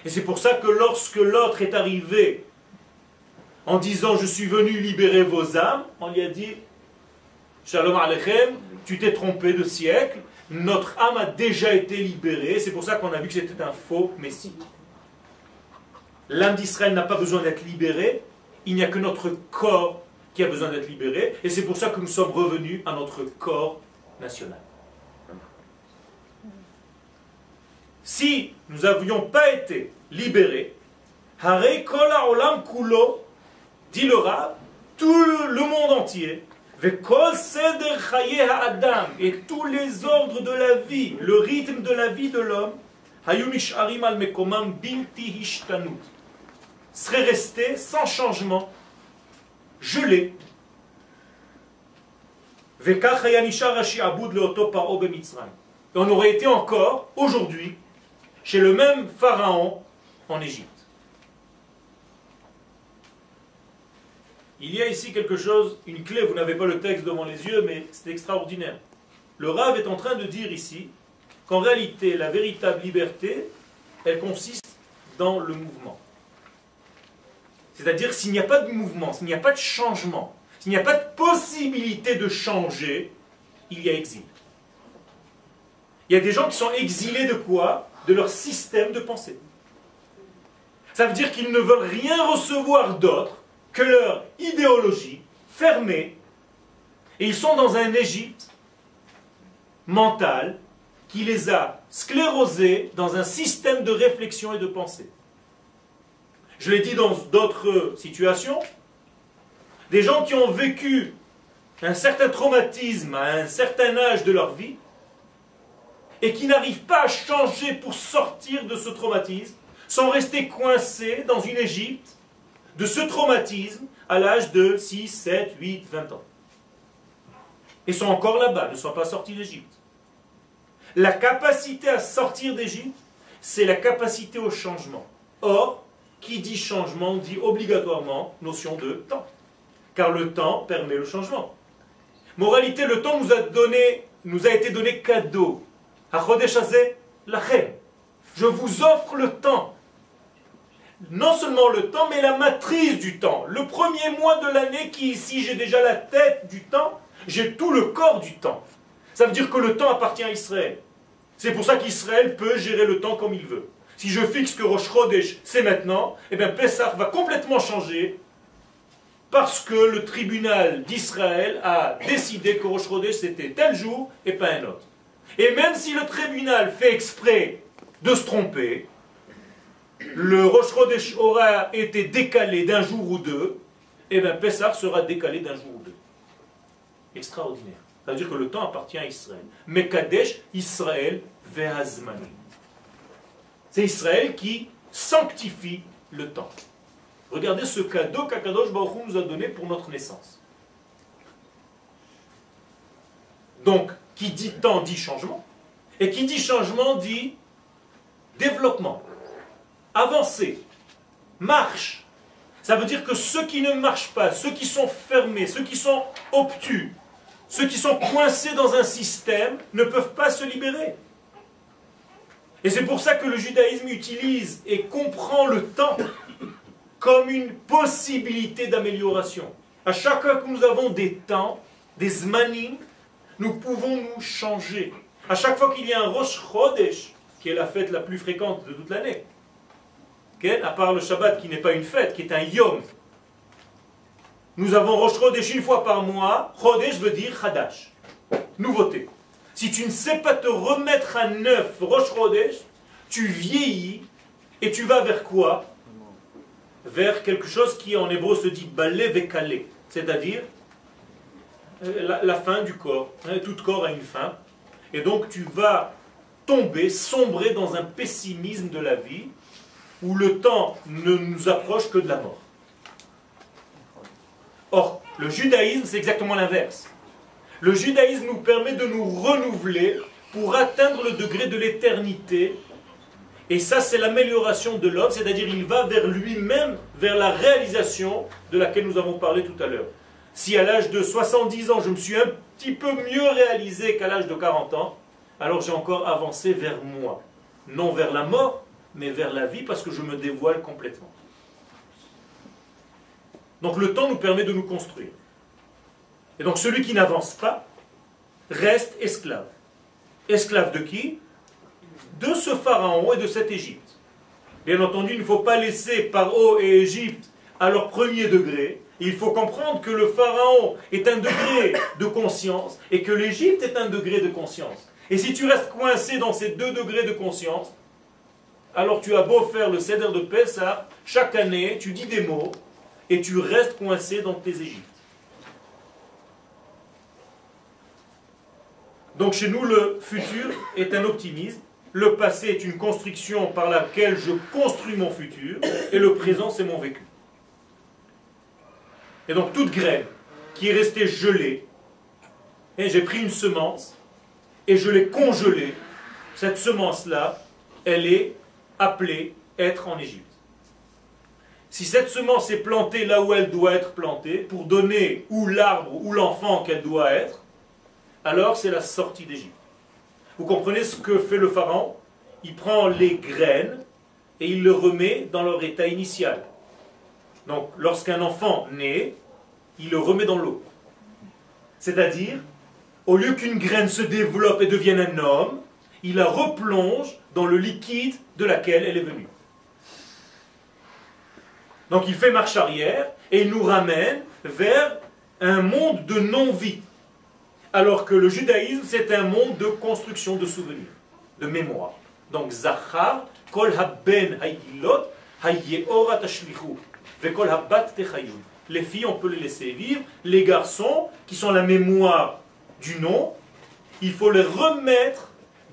Et c'est pour ça que lorsque l'autre est arrivé en disant je suis venu libérer vos âmes, on lui a dit Shalom Aleichem, tu t'es trompé de siècle, notre âme a déjà été libérée, c'est pour ça qu'on a vu que c'était un faux Messie. L'âme d'Israël n'a pas besoin d'être libérée, il n'y a que notre corps qui a besoin d'être libéré, et c'est pour ça que nous sommes revenus à notre corps national. si nous n'avions pas été libérés, Hare Kola Olam Kulo, dit le Rav, tout le monde entier, et tous les ordres de la vie, le rythme de la vie de l'homme, serait resté sans changement, gelé. Et on aurait été encore, aujourd'hui, chez le même pharaon en Égypte. Il y a ici quelque chose, une clé, vous n'avez pas le texte devant les yeux, mais c'est extraordinaire. Le Rav est en train de dire ici qu'en réalité, la véritable liberté, elle consiste dans le mouvement. C'est-à-dire s'il n'y a pas de mouvement, s'il n'y a pas de changement, s'il n'y a pas de possibilité de changer, il y a exil. Il y a des gens qui sont exilés de quoi? De leur système de pensée. Ça veut dire qu'ils ne veulent rien recevoir d'autre que leur idéologie fermée. Et ils sont dans un Égypte mental qui les a sclérosés dans un système de réflexion et de pensée. Je l'ai dit dans d'autres situations, des gens qui ont vécu un certain traumatisme à un certain âge de leur vie, et qui n'arrivent pas à changer pour sortir de ce traumatisme, sont restés coincés dans une Égypte de ce traumatisme à l'âge de 6, 7, 8, 20 ans. Et sont encore là-bas, ne sont pas sortis d'Égypte. La capacité à sortir d'Égypte, c'est la capacité au changement. Or, qui dit changement dit obligatoirement notion de temps. Car le temps permet le changement. Moralité, le temps nous a, donné, nous a été donné cadeau. Je vous offre le temps. Non seulement le temps, mais la matrice du temps. Le premier mois de l'année qui ici, j'ai déjà la tête du temps, j'ai tout le corps du temps. Ça veut dire que le temps appartient à Israël. C'est pour ça qu'Israël peut gérer le temps comme il veut. Si je fixe que Rosh c'est maintenant, eh bien Pessah va complètement changer parce que le tribunal d'Israël a décidé que Rosh c'était tel jour et pas un autre. Et même si le tribunal fait exprès de se tromper, le Rosh Chodesh aura été décalé d'un jour ou deux, et bien Pessah sera décalé d'un jour ou deux. Extraordinaire. Ça veut dire que le temps appartient à Israël. Mais Kadesh, Israël, Ve'azmani. C'est Israël qui sanctifie le temps. Regardez ce cadeau qu'Akadosh Baruch nous a donné pour notre naissance. Donc, qui dit temps dit changement. Et qui dit changement dit développement, avancée, marche. Ça veut dire que ceux qui ne marchent pas, ceux qui sont fermés, ceux qui sont obtus, ceux qui sont coincés dans un système ne peuvent pas se libérer. Et c'est pour ça que le judaïsme utilise et comprend le temps comme une possibilité d'amélioration. À chaque fois que nous avons des temps, des zmanim, nous pouvons nous changer. À chaque fois qu'il y a un Rosh Chodesh, qui est la fête la plus fréquente de toute l'année. À part le Shabbat qui n'est pas une fête, qui est un Yom. Nous avons Rosh Chodesh une fois par mois. Chodesh veut dire Hadash. Nouveauté. Si tu ne sais pas te remettre à neuf Rosh tu vieillis et tu vas vers quoi? Vers quelque chose qui en hébreu se dit balé vekale, c'est-à-dire euh, la, fin du corps. Hein, tout corps a une fin. Et donc tu vas tomber, sombrer dans un pessimisme de la vie où le temps ne nous approche que de la mort. Or, le judaïsme, c'est exactement l'inverse. Le judaïsme nous permet de nous renouveler pour atteindre le degré de l'éternité. Et ça, c'est l'amélioration de l'homme, c'est-à-dire il va vers lui-même, vers la réalisation de laquelle nous avons parlé tout à l'heure. Si à l'âge de 70 ans, je me suis un petit peu mieux réalisé qu'à l'âge de 40 ans, alors j'ai encore avancé vers moi. Non vers la mort, mais vers la vie, parce que je me dévoile complètement. Donc le temps nous permet de nous construire. Et donc celui qui n'avance pas reste esclave. Esclave de qui? De ce pharaon et de cette Égypte. Bien entendu, il ne faut pas laisser Paro et Égypte à leur premier degré. Il faut comprendre que le pharaon est un degré de conscience et que l'Égypte est un degré de conscience. Et si tu restes coincé dans ces deux degrés de conscience, alors tu as beau faire le cèdre de Pessah, chaque année, tu dis des mots et tu restes coincé dans tes Égyptes. Donc chez nous, le futur est un optimisme, le passé est une construction par laquelle je construis mon futur, et le présent, c'est mon vécu. Et donc toute graine qui est restée gelée, j'ai pris une semence, et je l'ai congelée, cette semence-là, elle est appelée être en Égypte. Si cette semence est plantée là où elle doit être plantée, pour donner ou l'arbre ou l'enfant qu'elle doit être, alors c'est la sortie d'Égypte. Vous comprenez ce que fait le pharaon? Il prend les graines et il le remet dans leur état initial. Donc lorsqu'un enfant naît, il le remet dans l'eau. C'est-à-dire, au lieu qu'une graine se développe et devienne un homme, il la replonge dans le liquide de laquelle elle est venue. Donc il fait marche arrière et il nous ramène vers un monde de non-vie. Alors que le judaïsme, c'est un monde de construction de souvenirs, de mémoire. Donc Zachar, kol haben vekol habat Les filles, on peut les laisser vivre. Les garçons, qui sont la mémoire du nom, il faut les remettre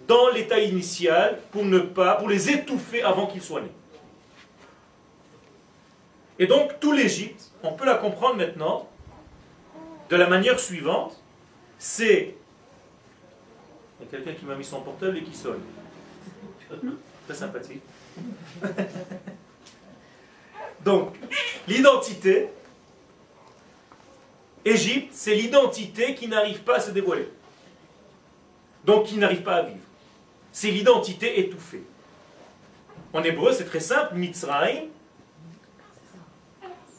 dans l'état initial pour ne pas, pour les étouffer avant qu'ils soient nés. Et donc, tout l'Égypte, on peut la comprendre maintenant de la manière suivante c'est. Il y a quelqu'un qui m'a mis son portable et qui sonne. Très sympathique. Donc, l'identité, Égypte, c'est l'identité qui n'arrive pas à se dévoiler. Donc, qui n'arrive pas à vivre. C'est l'identité étouffée. En hébreu, c'est très simple. Mitzrayim,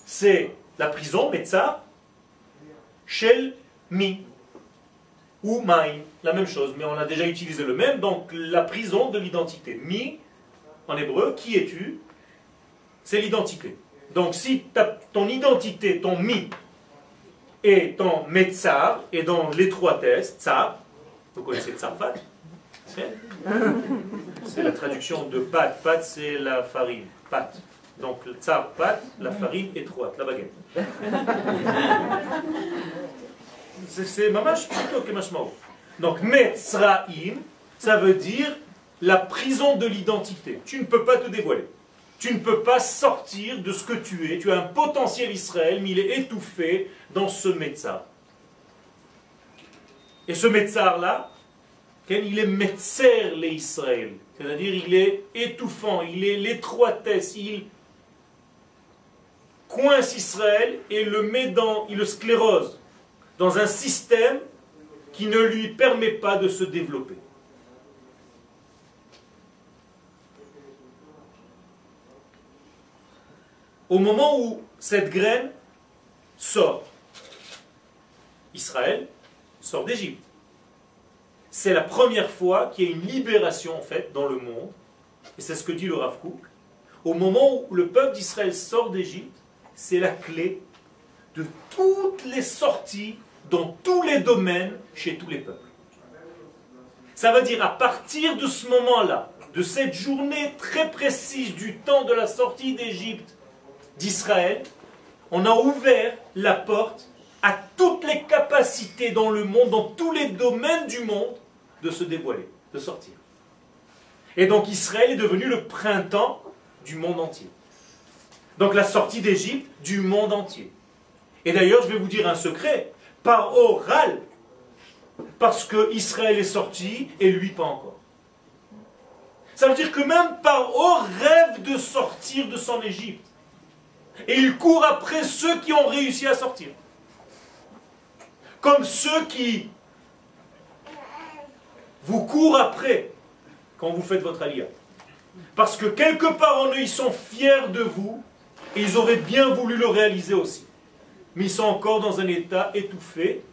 c'est la prison, Metzar, Shel Mi ou Maï, la même chose, mais on a déjà utilisé le même, donc la prison de l'identité. Mi, en hébreu, qui es-tu? C'est l'identité. Donc si ton identité, ton mi, et ton metzar, est dans l'étroitesse, tsar, vous connaissez tsarfat C'est la traduction de pat. Pat, c'est la farine. Pat. Donc tsar pat, la farine étroite, la baguette. C'est mamash plutôt que mashmao. Donc Metzraim, ça veut dire la prison de l'identité. Tu ne peux pas te dévoiler. Tu ne peux pas sortir de ce que tu es. Tu as un potentiel Israël, mais il est étouffé dans ce Metzar. Et ce Metzar-là, il est Metzer les Israël. C'est-à-dire il est étouffant, il est l'étroitesse, il coince Israël et le met dans, il le sclérose dans un système qui ne lui permet pas de se développer. Au moment où cette graine sort, Israël sort d'Égypte. C'est la première fois qu'il y a une libération en fait dans le monde, et c'est ce que dit le Rav. Au moment où le peuple d'Israël sort d'Égypte, c'est la clé de toutes les sorties dans tous les domaines chez tous les peuples. Ça veut dire à partir de ce moment-là, de cette journée très précise du temps de la sortie d'Égypte d'Israël, on a ouvert la porte à toutes les capacités dans le monde, dans tous les domaines du monde, de se dévoiler, de sortir. Et donc Israël est devenu le printemps du monde entier. Donc la sortie d'Égypte du monde entier. Et d'ailleurs, je vais vous dire un secret, par oral, parce que Israël est sorti et lui pas encore. Ça veut dire que même par haut rêve de sortir de son Égypte. Et il court après ceux qui ont réussi à sortir. Comme ceux qui vous courent après quand vous faites votre alliance. Parce que quelque part en eux, ils sont fiers de vous et ils auraient bien voulu le réaliser aussi. Mais ils sont encore dans un état étouffé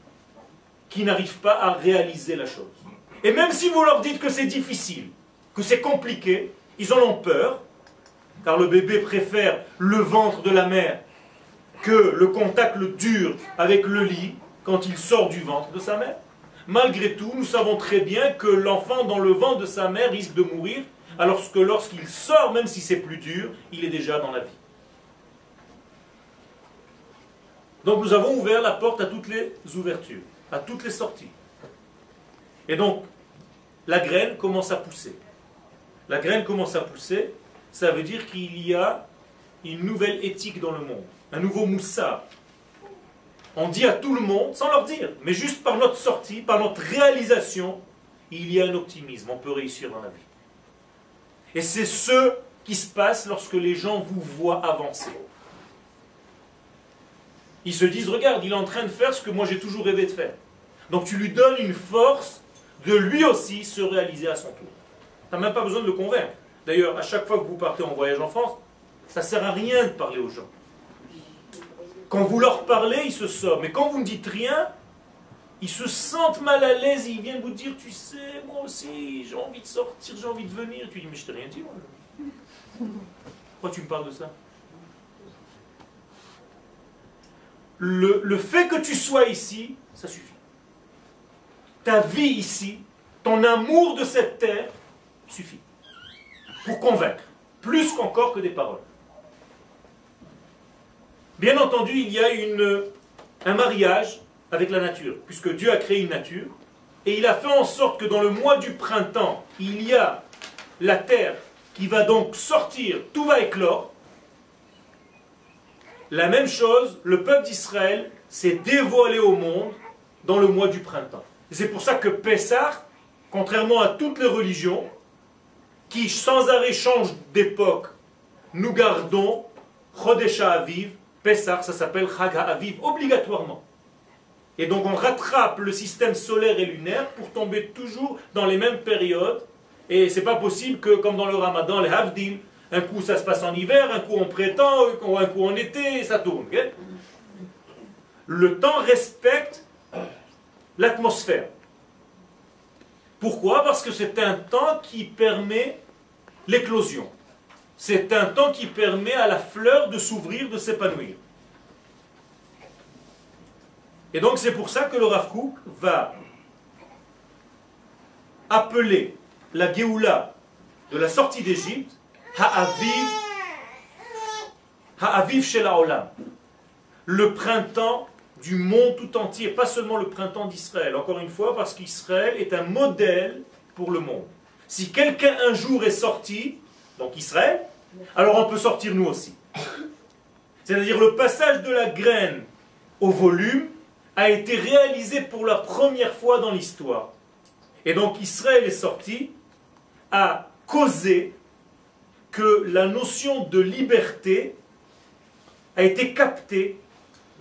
qui n'arrive pas à réaliser la chose. Et même si vous leur dites que c'est difficile, que c'est compliqué, ils en ont peur, car le bébé préfère le ventre de la mère que le contact dur avec le lit quand il sort du ventre de sa mère. Malgré tout, nous savons très bien que l'enfant dans le ventre de sa mère risque de mourir, alors que lorsqu'il sort, même si c'est plus dur, il est déjà dans la vie. Donc nous avons ouvert la porte à toutes les ouvertures, à toutes les sorties. Et donc, la graine commence à pousser. La graine commence à pousser, ça veut dire qu'il y a une nouvelle éthique dans le monde, un nouveau moussard. On dit à tout le monde, sans leur dire, mais juste par notre sortie, par notre réalisation, il y a un optimisme, on peut réussir dans la vie. Et c'est ce qui se passe lorsque les gens vous voient avancer. Ils se disent, regarde, il est en train de faire ce que moi j'ai toujours rêvé de faire. Donc tu lui donnes une force de lui aussi se réaliser à son tour. Tu n'as même pas besoin de le convaincre. D'ailleurs, à chaque fois que vous partez en voyage en France, ça ne sert à rien de parler aux gens. Quand vous leur parlez, ils se sortent. Mais quand vous ne dites rien, ils se sentent mal à l'aise, ils viennent vous dire, tu sais, moi aussi, j'ai envie de sortir, j'ai envie de venir. Tu dis, mais je t'ai rien dit, moi. Pourquoi tu me parles de ça? Le, le fait que tu sois ici, ça suffit. Ta vie ici, ton amour de cette terre, suffit. Pour convaincre, plus qu'encore que des paroles. Bien entendu, il y a une, un mariage avec la nature, puisque Dieu a créé une nature, et il a fait en sorte que dans le mois du printemps, il y a la terre qui va donc sortir, tout va éclore. La même chose, le peuple d'Israël s'est dévoilé au monde dans le mois du printemps. C'est pour ça que Pessah, contrairement à toutes les religions, qui sans arrêt changent d'époque, nous gardons Chodesha Aviv, Pessah, ça s'appelle Chag Aviv, obligatoirement. Et donc on rattrape le système solaire et lunaire pour tomber toujours dans les mêmes périodes. Et c'est pas possible que, comme dans le ramadan, les Havdim, un coup ça se passe en hiver, un coup en printemps, un coup en été, ça tourne. le temps respecte l'atmosphère. Pourquoi? Parce que c'est un temps qui permet l'éclosion. C'est un temps qui permet à la fleur de s'ouvrir, de s'épanouir. Et donc c'est pour ça que le Rav va appeler la Géoula de la sortie d'Égypte Ha'aviv Ha'aviv Olam. Le printemps du monde tout entier, pas seulement le printemps d'Israël. Encore une fois, parce qu'Israël est un modèle pour le monde. Si quelqu'un un jour est sorti, donc Israël, alors on peut sortir nous aussi. C'est-à-dire le passage de la graine au volume a été réalisé pour la première fois dans l'histoire. Et donc Israël est sorti, a causé que la notion de liberté a été captée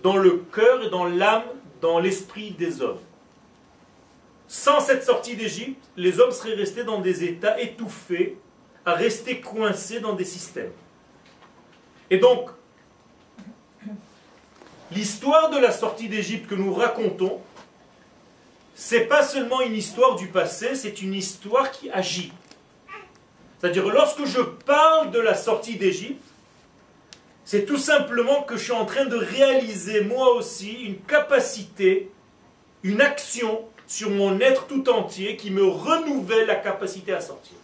dans le cœur et dans l'âme, dans l'esprit des hommes. Sans cette sortie d'Égypte, les hommes seraient restés dans des états étouffés, à rester coincés dans des systèmes. Et donc, l'histoire de la sortie d'Égypte que nous racontons c'est pas seulement une histoire du passé, c'est une histoire qui agit. C'est-à-dire, lorsque je parle de la sortie d'Égypte, c'est tout simplement que je suis en train de réaliser moi aussi une capacité, une action sur mon être tout entier qui me renouvelle la capacité à sortir.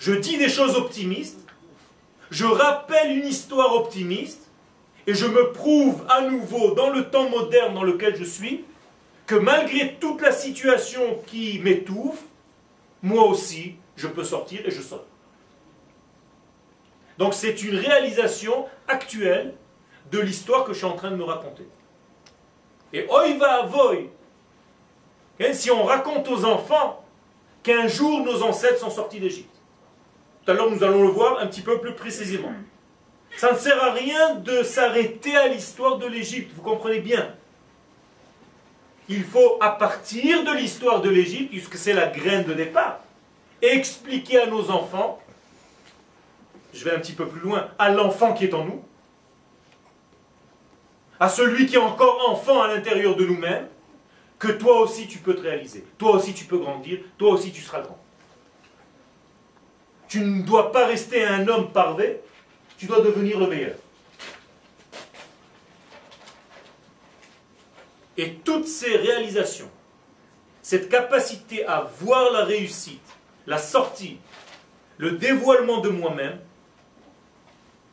Je dis des choses optimistes, je rappelle une histoire optimiste, et je me prouve à nouveau dans le temps moderne dans lequel je suis que malgré toute la situation qui m'étouffe, moi aussi, je peux sortir et je sors. Donc c'est une réalisation actuelle de l'histoire que je suis en train de me raconter. Et oi va voy, si on raconte aux enfants qu'un jour nos ancêtres sont sortis d'Égypte. Tout à l'heure, nous allons le voir un petit peu plus précisément. Ça ne sert à rien de s'arrêter à l'histoire de l'Égypte, vous comprenez bien. Il faut, à partir de l'histoire de l'Égypte, puisque c'est la graine de départ, expliquer à nos enfants, je vais un petit peu plus loin, à l'enfant qui est en nous, à celui qui est encore enfant à l'intérieur de nous-mêmes, que toi aussi tu peux te réaliser, toi aussi tu peux grandir, toi aussi tu seras grand. Tu ne dois pas rester un homme parvé, tu dois devenir le meilleur. Et toutes ces réalisations, cette capacité à voir la réussite, la sortie, le dévoilement de moi-même,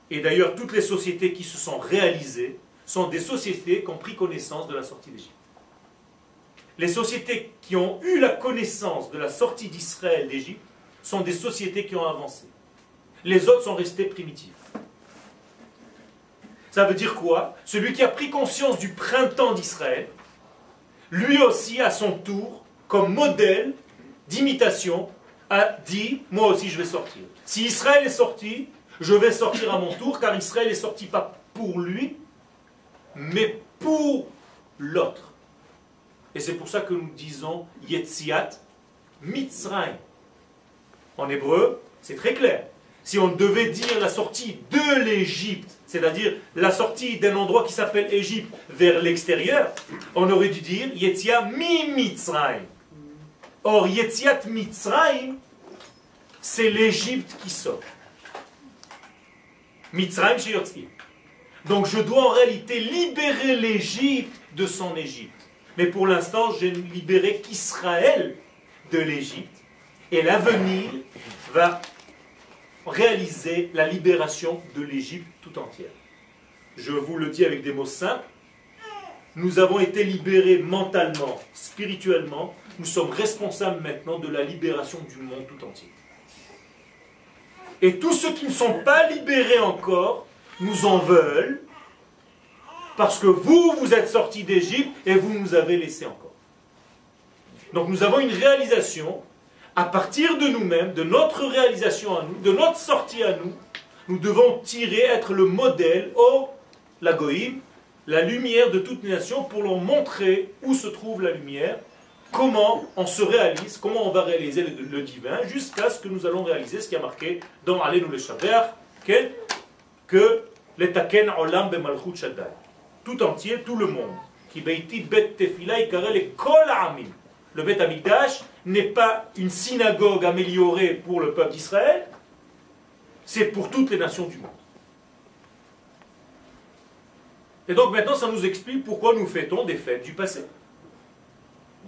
et d'ailleurs toutes les sociétés qui se sont réalisées, sont des sociétés qui ont pris connaissance de la sortie d'Égypte. Les sociétés qui ont eu la connaissance de la sortie d'Israël d'Égypte sont des sociétés qui ont avancé. Les autres sont restées primitives. Ça veut dire quoi? Celui qui a pris conscience du printemps d'Israël, lui aussi, à son tour, comme modèle d'imitation, a dit, moi aussi je vais sortir. Si Israël est sorti, je vais sortir à mon tour, car Israël est sorti pas pour lui, mais pour l'autre. Et c'est pour ça que nous disons Yetziat Mitzrayim. En hébreu, c'est très clair. Si on devait dire la sortie de l'Égypte, c'est-à-dire la sortie d'un endroit qui s'appelle Égypte vers l'extérieur, on aurait dû dire Yetzia mi Mitzrayim. Or, Yetziat Mitzrayim, c'est l'Égypte qui sort. Mitzrayim chez Donc je dois en réalité libérer l'Égypte de son Égypte. Mais pour l'instant, j'ai libéré qu'Israël de l'Égypte. Et l'avenir va réaliser la libération de l'Égypte tout entière. Je vous le dis avec des mots simples. Nous avons été libérés mentalement, spirituellement. Nous sommes responsables maintenant de la libération du monde tout entier. Et tous ceux qui ne sont pas libérés encore nous en veulent parce que vous, vous êtes sortis d'Égypte et vous nous avez laissés encore. Donc nous avons une réalisation à partir de nous-mêmes, de notre réalisation à nous, de notre sortie à nous, nous devons tirer, être le modèle, au la la lumière de toutes les nations, pour leur montrer où se trouve la lumière, comment on se réalise, comment on va réaliser le, divin, jusqu'à ce que nous allons réaliser ce qui a marqué dans Alenu le Shaber, que l'etaken olam bemalchut shaddai. Tout entier, tout le monde. Qui beiti bet tefila les kol amim le Beth Amikdash n'est pas une synagogue améliorée pour le peuple d'Israël, c'est pour toutes les nations du monde. Et donc maintenant, ça nous explique pourquoi nous fêtons des fêtes du passé.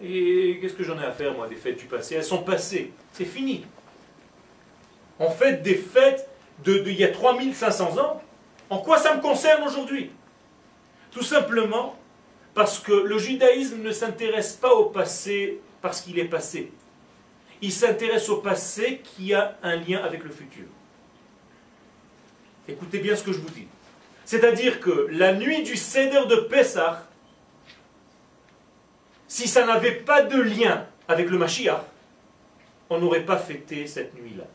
Et qu'est-ce que j'en ai à faire, moi, des fêtes du passé? Elles sont passées, c'est fini. On fête des fêtes d'il de, y a 3500 ans. En quoi ça me concerne aujourd'hui? Tout simplement parce que le judaïsme ne s'intéresse pas au passé parce qu'il est passé. Il s'intéresse au passé qui a un lien avec le futur. Écoutez bien ce que je vous dis. C'est-à-dire que la nuit du Seder de Pessah, si ça n'avait pas de lien avec le Mashiach, on n'aurait pas fêté cette nuit-là.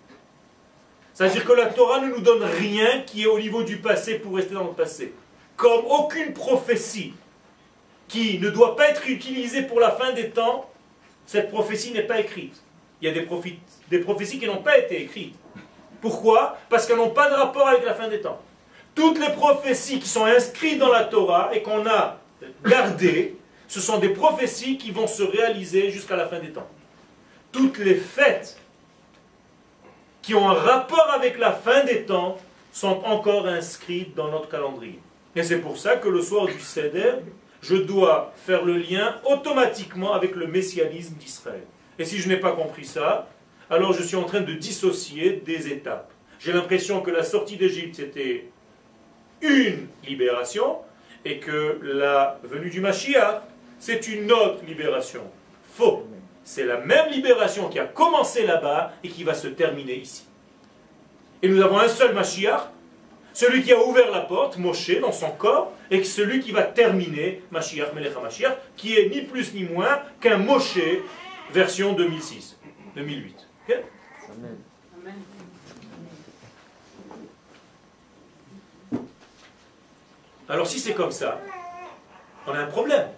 C'est-à-dire que la Torah ne nous donne rien qui est au niveau du passé pour rester dans le passé. Comme aucune prophétie qui ne doit pas être utilisée pour la fin des temps, cette prophétie n'est pas écrite. Il y a des, prophéties qui n'ont pas été écrites. Pourquoi? Parce qu'elles n'ont pas de rapport avec la fin des temps. Toutes les prophéties qui sont inscrites dans la Torah et qu'on a gardées, ce sont des prophéties qui vont se réaliser jusqu'à la fin des temps. Toutes les fêtes qui ont un rapport avec la fin des temps sont encore inscrites dans notre calendrier. Et c'est pour ça que le soir du Seder, je dois faire le lien automatiquement avec le messianisme d'Israël. Et si je n'ai pas compris ça, alors je suis en train de dissocier des étapes. J'ai l'impression que la sortie d'Égypte, c'était une libération, et que la venue du Mashiach, c'est une autre libération. Faux. C'est la même libération qui a commencé là-bas et qui va se terminer ici. Et nous avons un seul Mashiach, celui qui a ouvert la porte, Moshe, dans son corps, et celui qui va terminer, Mashiach, Melech Mashiach, qui est ni plus ni moins qu'un Moshe version 2006, 2008. Amen. Alors si c'est comme ça, on a un problème.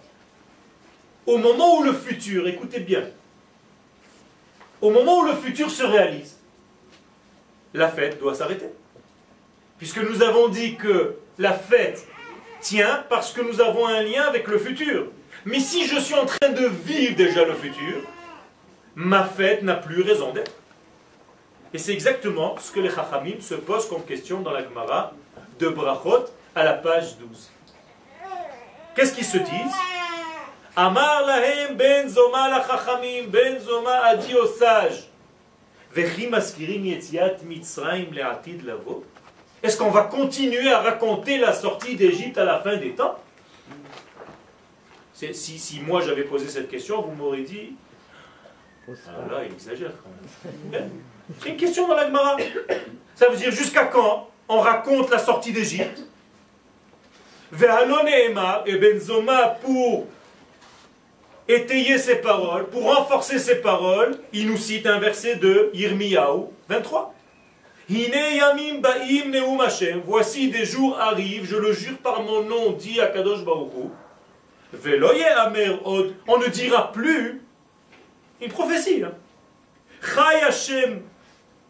Au moment où le futur, écoutez bien, au moment où le futur se réalise, la fête doit s'arrêter. Puisque nous avons dit que la fête tient parce que nous avons un lien avec le futur. Mais si je suis en train de vivre déjà le futur, ma fête n'a plus raison d'être. Et c'est exactement ce que les Chachamim se posent comme question dans la Gemara de Brachot à la page 12. Qu'est-ce qu'ils se disent? Amar ben la Chachamim, ben a dit aux sages, est-ce qu'on va continuer à raconter la sortie d'Égypte à la fin des temps? Si, si moi j'avais posé cette question, vous m'aurez dit ah là, il exagère quand même. (laughs) C'est une question dans la Gemara. Ça veut dire jusqu'à quand on raconte la sortie d'Égypte? Et Benzoma pour étayer ses paroles, pour renforcer ses paroles, il nous cite un verset de Yirmiyahu 23. Voici des jours arrivent, je le jure par mon nom, dit Akadosh Baruchu. On ne dira plus une prophétie. Hein. Chai Hashem,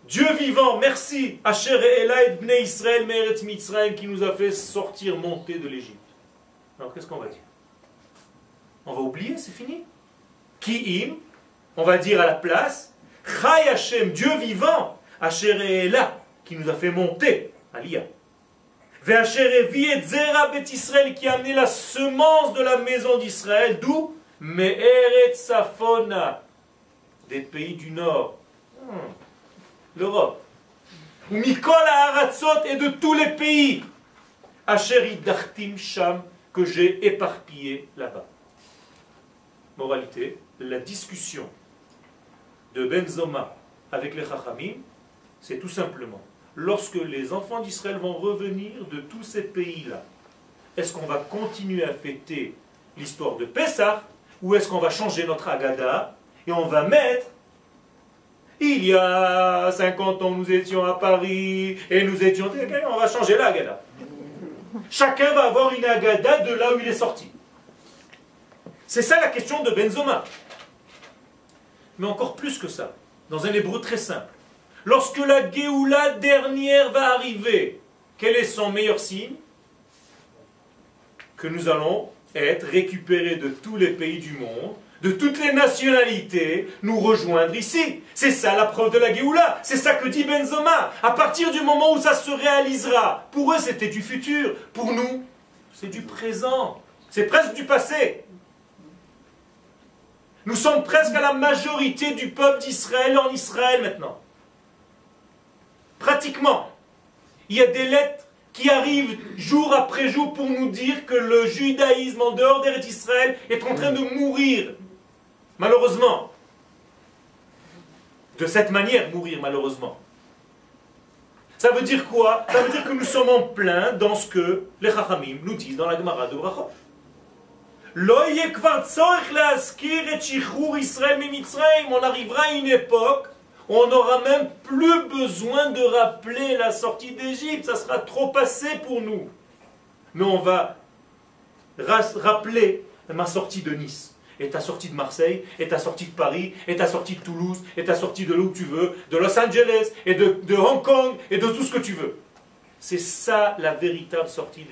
Dieu vivant, merci. Asher Elaid Bnei Israël Mitzrayim qui nous a fait sortir, monter de l'Égypte. Alors qu'est-ce qu'on va dire? On va oublier, c'est fini? Ki'im, on va dire à la place, Chai Hashem, Dieu vivant, Asher Ela, qui nous a fait monter, Aliyah. Ve'asher Zera Bet Israël, qui a amené la semence de la maison d'Israël, d'où? Me'eret Safona, des pays du Nord. Hmm. L'Europe. Mikol Haratzot et de tous les pays. Asheri Dartim Sham, que j'ai éparpillé là-bas. Moralité, la discussion de Benzoma avec les Chachamim, c'est tout simplement, lorsque les enfants d'Israël vont revenir de tous ces pays-là, est-ce qu'on va continuer à fêter l'histoire de Pessah ou est-ce qu'on va changer notre Agada et on va mettre il y a 50 ans, nous étions à Paris et nous étions. On va changer l'Agada. Chacun va avoir une Agada de là où il est sorti. C'est ça la question de Benzoma. Mais encore plus que ça, dans un hébreu très simple. Lorsque la Géoula dernière va arriver, quel est son meilleur signe? Que nous allons être récupérés de tous les pays du monde de toutes les nationalités nous rejoindre ici. C'est ça la preuve de la Géoula. C'est ça que dit Benzoma. À partir du moment où ça se réalisera, pour eux c'était du futur. Pour nous, c'est du présent. C'est presque du passé. Nous sommes presque à la majorité du peuple d'Israël en Israël maintenant. Pratiquement. Il y a des lettres qui arrivent jour après jour pour nous dire que le judaïsme en dehors d'Israël est en train de mourir. Malheureusement. De cette manière, mourir malheureusement. Ça veut dire quoi? Ça veut dire que nous sommes en plein dans ce que les Chachamim nous disent dans la Gemara de Brachot. On arrivera à une époque on n'aura même plus besoin de rappeler la sortie d'Égypte. Ça sera trop passé pour nous. Mais on va rappeler ma sortie de Nice et ta sortie de Marseille, et ta sortie de Paris, et ta sortie de Toulouse, et ta sortie de où tu veux, de Los Angeles, et de, Hong Kong, et de tout ce que tu veux. C'est ça la véritable sortie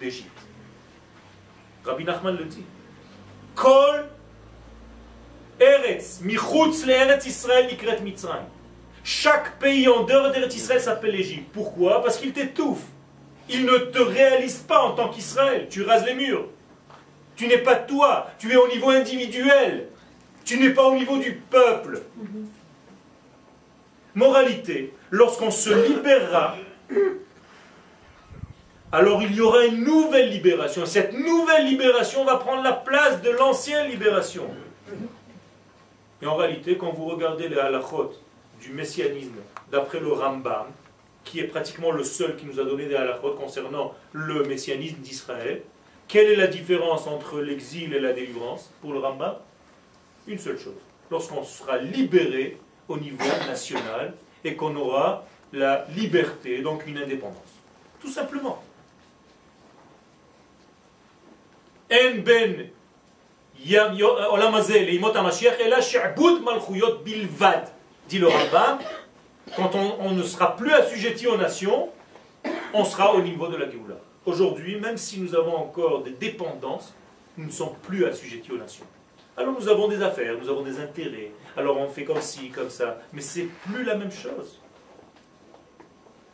d'Égypte. Rabbi Nachman le dit. Kol Eretz, Michutz le Israël, Ikret Mitzrayim. Chaque pays en dehors d'Eretz Israël s'appelle l'Égypte. Pourquoi? Parce qu'il t'étouffe. Il ne te réalise pas en tant qu'Israël. Tu rases les murs. Tu n'es pas toi. Tu es au niveau individuel. Tu n'es pas au niveau du peuple. Moralité, lorsqu'on se libérera, alors il y aura une nouvelle libération. Cette nouvelle libération va prendre la place de l'ancienne libération. Et en réalité, quand vous regardez les halachot du messianisme d'après le Rambam, qui est pratiquement le seul qui nous a donné des halachot concernant le messianisme d'Israël, quelle est la différence entre l'exil et la délivrance pour le Rambam? Une seule chose. Lorsqu'on sera libéré au niveau national et qu'on aura la liberté, donc une indépendance. Tout simplement. En ben bilvad, dit le rabbin, quand on, ne sera plus assujetti aux nations, on sera au niveau de la Géoula. Aujourd'hui, même si nous avons encore des dépendances, nous ne sommes plus assujettis aux nations. Alors nous avons des affaires, nous avons des intérêts, alors on fait comme ci, comme ça, mais c'est plus la même chose.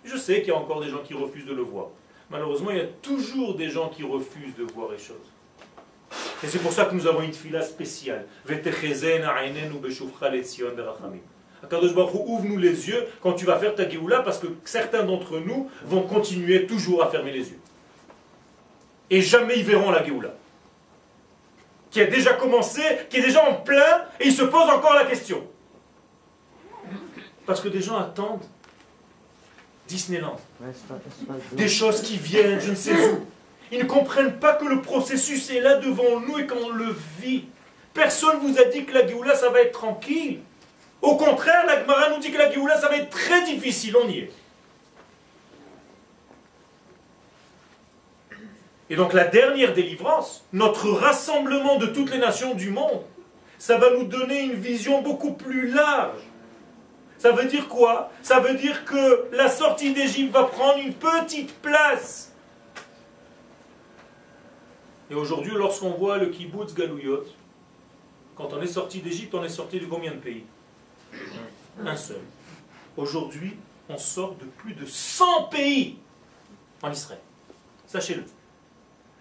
Je sais qu'il y a encore des gens qui refusent de le voir. Malheureusement, il y a toujours des gens qui refusent de voir les choses. Et c'est pour ça que nous avons une fila spéciale. Akadosh Baruch ouvre-nous les yeux quand tu vas faire ta Géoula parce que certains d'entre nous vont continuer toujours à fermer les yeux. Et jamais ils verront la Géoula. Qui a déjà commencé, qui est déjà en plein, et ils se posent encore la question. Parce que des gens attendent Disneyland. Des choses qui viennent, je ne sais où. Ils ne comprennent pas que le processus est là devant nous et qu'on le vit. Personne ne vous a dit que la Géoula, ça va être tranquille. Au contraire, la Gemara nous dit que la Géoula, ça va être très difficile. On y est. Et donc la dernière délivrance, notre rassemblement de toutes les nations du monde, ça va nous donner une vision beaucoup plus large. Ça veut dire quoi? Ça veut dire que la sortie d'Égypte va prendre une petite place et aujourd'hui, lorsqu'on voit le kibbutz Galouyot, quand on est sorti d'Égypte, on est sorti de combien de pays? Un seul. Aujourd'hui, on sort de plus de 100 pays en Israël. Sachez-le.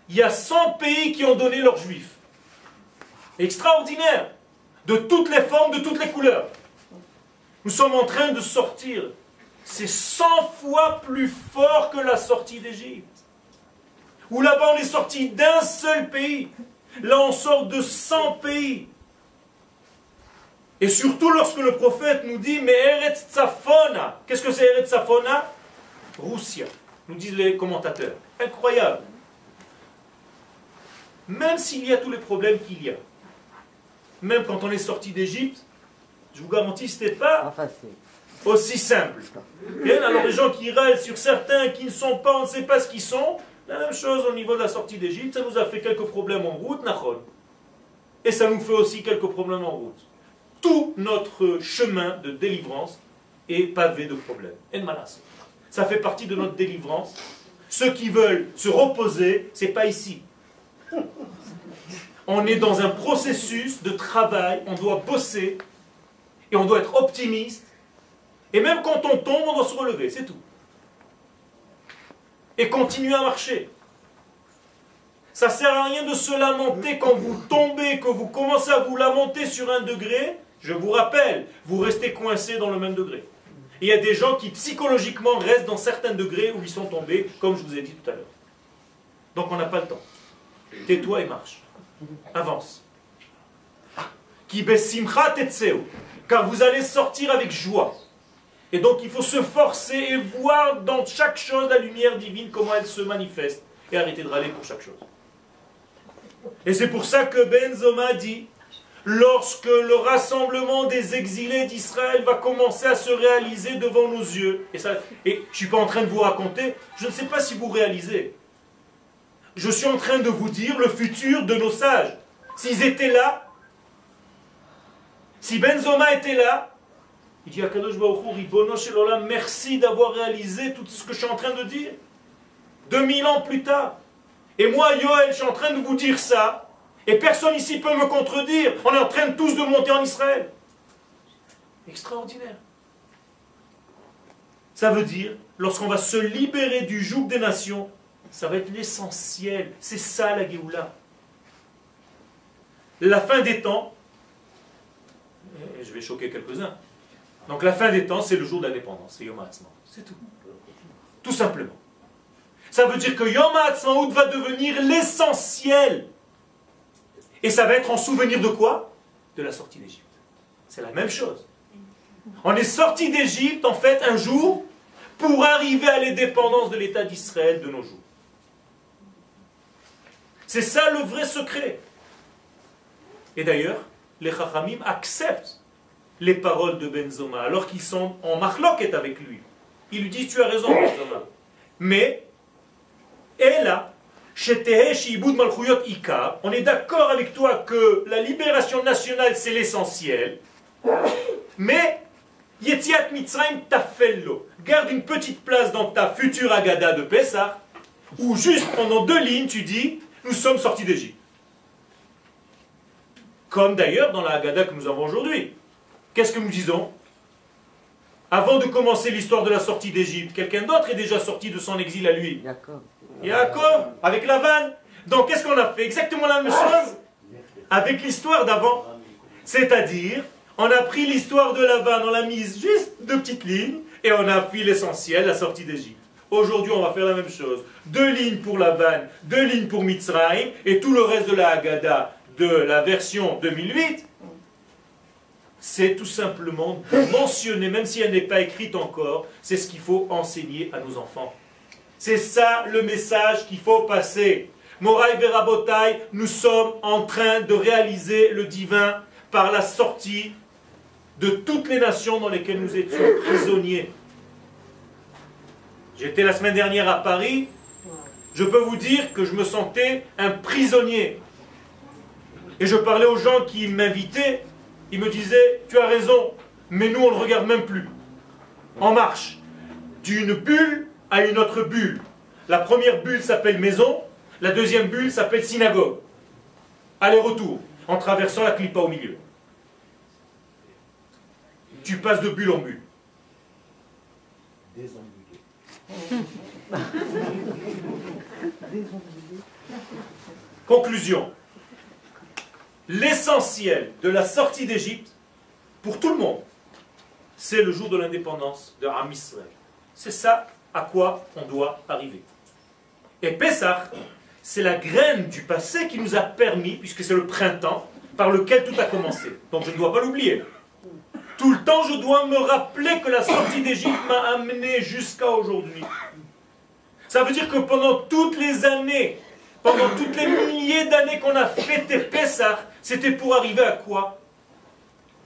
Il y a 100 pays qui ont donné leurs juifs. Extraordinaire. De toutes les formes, de toutes les couleurs. Nous sommes en train de sortir. C'est 100 fois plus fort que la sortie d'Égypte où là-bas on est sorti d'un seul pays. Là on sort de 100 pays. Et surtout lorsque le prophète nous dit, mais Eretz Tzafona, qu'est-ce que c'est Eretz Tzafona Roussia, nous disent les commentateurs. Incroyable. Même s'il y a tous les problèmes qu'il y a, même quand on est sorti d'Égypte, je vous garantis, ce n'était pas aussi simple. alors les gens qui râlent sur certains qui ne sont pas, on ne sait pas ce qu'ils sont, la même chose au niveau de la sortie d'Égypte, ça nous a fait quelques problèmes en route, Nachon. Et ça nous fait aussi quelques problèmes en route. Tout notre chemin de délivrance est pavé de problèmes. Et Ça fait partie de notre délivrance. Ceux qui veulent se reposer, c'est pas ici. On est dans un processus de travail, on doit bosser et on doit être optimiste. Et même quand on tombe, on doit se relever, c'est tout et continuez à marcher. Ça ne sert à rien de se lamenter quand vous tombez, que vous commencez à vous lamenter sur un degré. Je vous rappelle, vous restez coincé dans le même degré. il y a des gens qui psychologiquement restent dans certains degrés où ils sont tombés, comme je vous ai dit tout à l'heure. Donc on n'a pas le temps. Tais-toi et marche. Avance. Car vous allez sortir avec joie. Et donc il faut se forcer et voir dans chaque chose la lumière divine, comment elle se manifeste, et arrêter de râler pour chaque chose. Et c'est pour ça que Ben Zoma dit, lorsque le rassemblement des exilés d'Israël va commencer à se réaliser devant nos yeux, et, ça, et je ne suis pas en train de vous raconter, je ne sais pas si vous réalisez, je suis en train de vous dire le futur de nos sages. S'ils étaient là, si Ben Zoma était là, il dit à Kadosh Baruch merci d'avoir réalisé tout ce que je suis en train de dire. 2000 ans plus tard. Et moi, Yoel, je suis en train de vous dire ça. Et personne ici peut me contredire. On est en train tous de monter en Israël. Extraordinaire. Ça veut dire, lorsqu'on va se libérer du joug des nations, ça va être l'essentiel. C'est ça la Géoula. La fin des temps, je vais choquer quelques-uns. Donc la fin des temps, c'est le jour de l'indépendance, c'est Yom C'est tout. Tout simplement. Ça veut dire que Yom HaAtzmaut va devenir l'essentiel. Et ça va être en souvenir de quoi? De la sortie d'Égypte. C'est la même chose. On est sorti d'Égypte, en fait, un jour, pour arriver à l'indépendance de l'État d'Israël de nos jours. C'est ça le vrai secret. Et d'ailleurs, les Chachamim acceptent les paroles de Benzoma alors qu'ils sont en marloquette avec lui. Ils lui disent Tu as raison, Benzoma. Mais, et là, on est d'accord avec toi que la libération nationale c'est l'essentiel, mais Yetiat Mitzrayim tafello. Garde une petite place dans ta future Agada de Pessah, où juste pendant deux lignes tu dis Nous sommes sortis d'Égypte. Comme d'ailleurs dans la Agada que nous avons aujourd'hui. Qu'est-ce que nous disons? Avant de commencer l'histoire de la sortie d'Égypte, quelqu'un d'autre est déjà sorti de son exil à lui. Yaakov, avec la vanne. Donc qu'est-ce qu'on a fait? Exactement la même chose avec l'histoire d'avant. C'est-à-dire, on a pris l'histoire de la vanne, on l'a mise juste deux petites lignes, et on a pris l'essentiel, la sortie d'Égypte. Aujourd'hui, on va faire la même chose. Deux lignes pour la vanne, deux lignes pour Mitzrayim, et tout le reste de la Haggadah de la version 2008, c'est tout simplement mentionner, même si elle n'est pas écrite encore, c'est ce qu'il faut enseigner à nos enfants. C'est ça le message qu'il faut passer. Moraï Verabotai, nous sommes en train de réaliser le divin par la sortie de toutes les nations dans lesquelles nous étions prisonniers. J'étais la semaine dernière à Paris. Je peux vous dire que je me sentais un prisonnier. Et je parlais aux gens qui m'invitaient il me disait, tu as raison, mais nous on ne regarde même plus. En marche, d'une bulle à une autre bulle. La première bulle s'appelle maison, la deuxième bulle s'appelle synagogue. Aller-retour, en traversant la clipa au milieu. Tu passes de bulle en bulle. Conclusion l'essentiel de la sortie d'Égypte, pour tout le monde, c'est le jour de l'indépendance de Ram C'est ça à quoi on doit arriver. Et Pessah, c'est la graine du passé qui nous a permis, puisque c'est le printemps, par lequel tout a commencé. Donc je ne dois pas l'oublier. Tout le temps, je dois me rappeler que la sortie d'Égypte m'a amené jusqu'à aujourd'hui. Ça veut dire que pendant toutes les années, pendant toutes les milliers d'années qu'on a fêté Pessah, c'était pour arriver à quoi?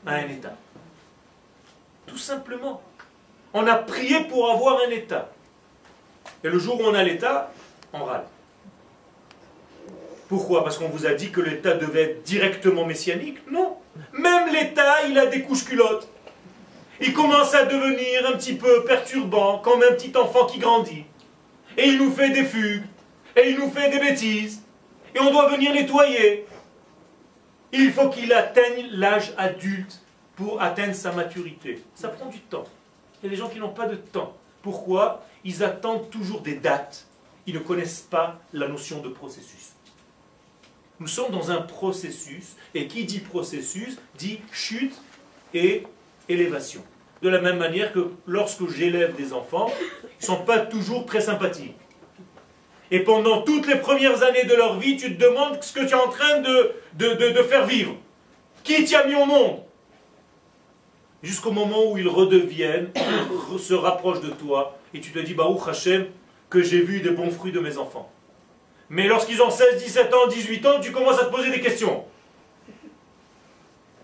À un état. Tout simplement. On a prié pour avoir un état. Et le jour où on a l'état, on râle. Pourquoi? Parce qu'on vous a dit que l'état devait être directement messianique? Non. Même l'état, il a des couches culottes. Il commence à devenir un petit peu perturbant, comme un petit enfant qui grandit. Et il nous fait des fugues, et il nous fait des bêtises, et on doit venir nettoyer. Il faut qu'il atteigne l'âge adulte pour atteindre sa maturité. Ça prend du temps. Il y a des gens qui n'ont pas de temps. Pourquoi? Ils attendent toujours des dates. Ils ne connaissent pas la notion de processus. Nous sommes dans un processus, et qui dit processus dit chute et élévation. De la même manière que lorsque j'élève des enfants, ils ne sont pas toujours très sympathiques. Et pendant toutes les premières années de leur vie, tu te demandes ce que tu es en train de, de, faire vivre. Qui t'y mis au monde? Jusqu'au moment où ils redeviennent, (coughs) se rapprochent de toi, et tu te dis, bah, Hachem, que j'ai vu des bons fruits de mes enfants. Mais lorsqu'ils ont 16, 17 ans, 18 ans, tu commences à te poser des questions.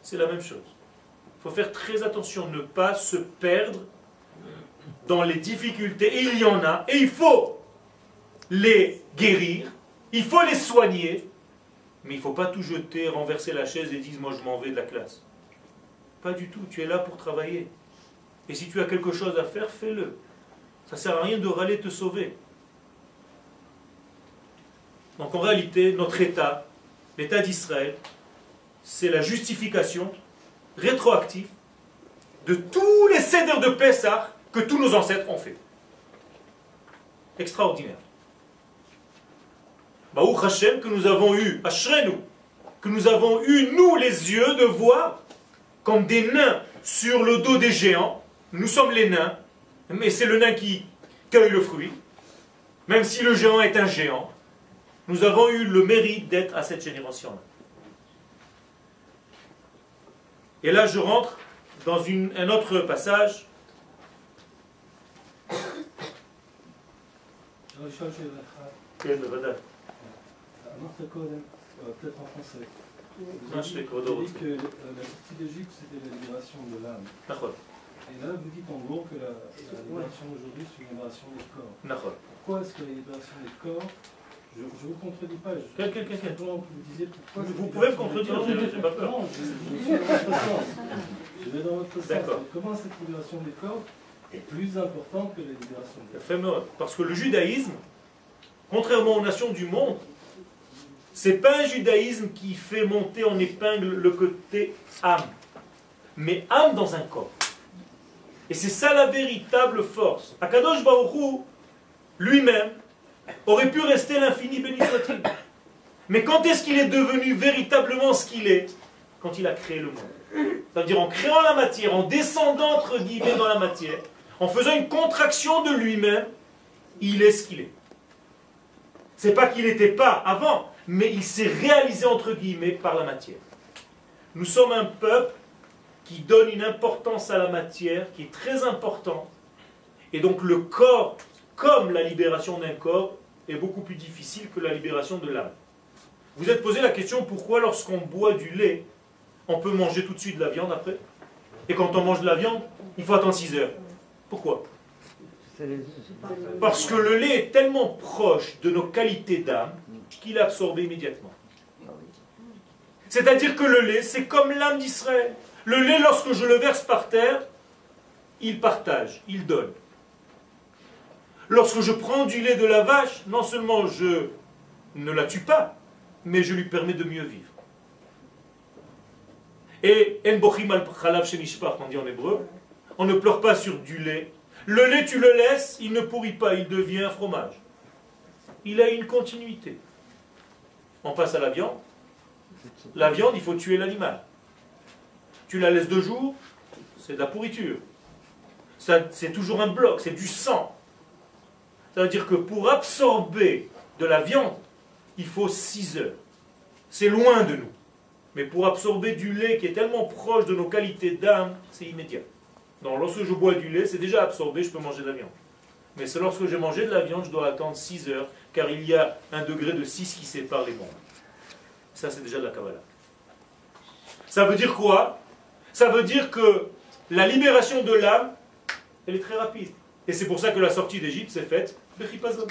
C'est la même chose. Il faut faire très attention, ne pas se perdre dans les difficultés, et il y en a, et il faut les guérir, il faut les soigner, mais il ne faut pas tout jeter, renverser la chaise et dire moi je m'en vais de la classe. Pas du tout, tu es là pour travailler. Et si tu as quelque chose à faire, fais-le. Ça ne sert à rien de râler te sauver. Donc en réalité, notre état, l'État d'Israël, c'est la justification rétroactive de tous les cédères de Pessah que tous nos ancêtres ont fait. Extraordinaire. Baruch Hashem, que nous avons eu, nous, que nous avons eu, nous, les yeux, de voir comme des nains sur le dos des géants. Nous sommes les nains, mais c'est le nain qui cueille le fruit. Même si le géant est un géant, nous avons eu le mérite d'être à cette génération-là. Et là, je rentre dans un autre passage. Peut-être en français. Vous dit que euh, la sortie d'Égypte, c'était la libération de l'âme. Et là, vous dites en gros que la, libération d'aujourd'hui, c'est une libération des corps. Pourquoi est-ce que la libération des corps je ne vous contredis pas. Je, vous disiez pourquoi vous pouvez me contredire, je n'ai pas peur. je, suis dans votre sens. (laughs) Je vais dans votre sens. Comment cette libération des corps est plus importante que la libération des corps Parce que le judaïsme, contrairement aux nations du monde, c'est pas un judaïsme qui fait monter en épingle le côté âme, mais âme dans un corps. Et c'est ça la véritable force. Akadosh Baruch lui-même, aurait pu rester l'infini béni. Mais quand est-ce qu'il est devenu véritablement ce qu'il est? Quand il a créé le monde. C'est-à-dire en créant la matière, en descendant entre guillemets dans la matière, en faisant une contraction de lui-même, il est ce qu'il est. C'est pas qu'il n'était pas avant, mais il s'est réalisé entre guillemets par la matière. Nous sommes un peuple qui donne une importance à la matière qui est très importante. Et donc le corps, comme la libération d'un corps, est beaucoup plus difficile que la libération de l'âme. Vous êtes posé la question pourquoi lorsqu'on boit du lait, on peut manger tout de suite de la viande après? Et quand on mange de la viande, il faut attendre 6 heures. Pourquoi? Parce que le lait est tellement proche de nos qualités d'âme qu'il absorbé immédiatement. C'est-à-dire que le lait, c'est comme l'âme d'Israël. Le lait, lorsque je le verse par terre, il partage, il donne. Lorsque je prends du lait de la vache, non seulement je ne la tue pas, mais je lui permets de mieux vivre. Et en bochim al on dit en hébreu, on ne pleure pas sur du lait. Le lait, tu le laisses, il ne pourrit pas, il devient un fromage. Il a une continuité. On passe à la viande. La viande, il faut tuer l'animal. Tu la laisses deux jours, c'est de la pourriture. C'est toujours un bloc, c'est du sang. Ça veut dire que pour absorber de la viande, il faut 6 heures. C'est loin de nous. Mais pour absorber du lait qui est tellement proche de nos qualités d'âme, c'est immédiat. Donc lorsque je bois du lait, c'est déjà absorbé, je peux manger de la viande. Mais c'est lorsque j'ai mangé de la viande, je dois attendre 6 heures, car il y a un degré de 6 qui sépare les mondes. Ça, c'est déjà de la Kabbalah. Ça veut dire quoi? Ça veut dire que la libération de l'âme, elle est très rapide. Et c'est pour ça que la sortie d'Égypte s'est faite Bechipazon.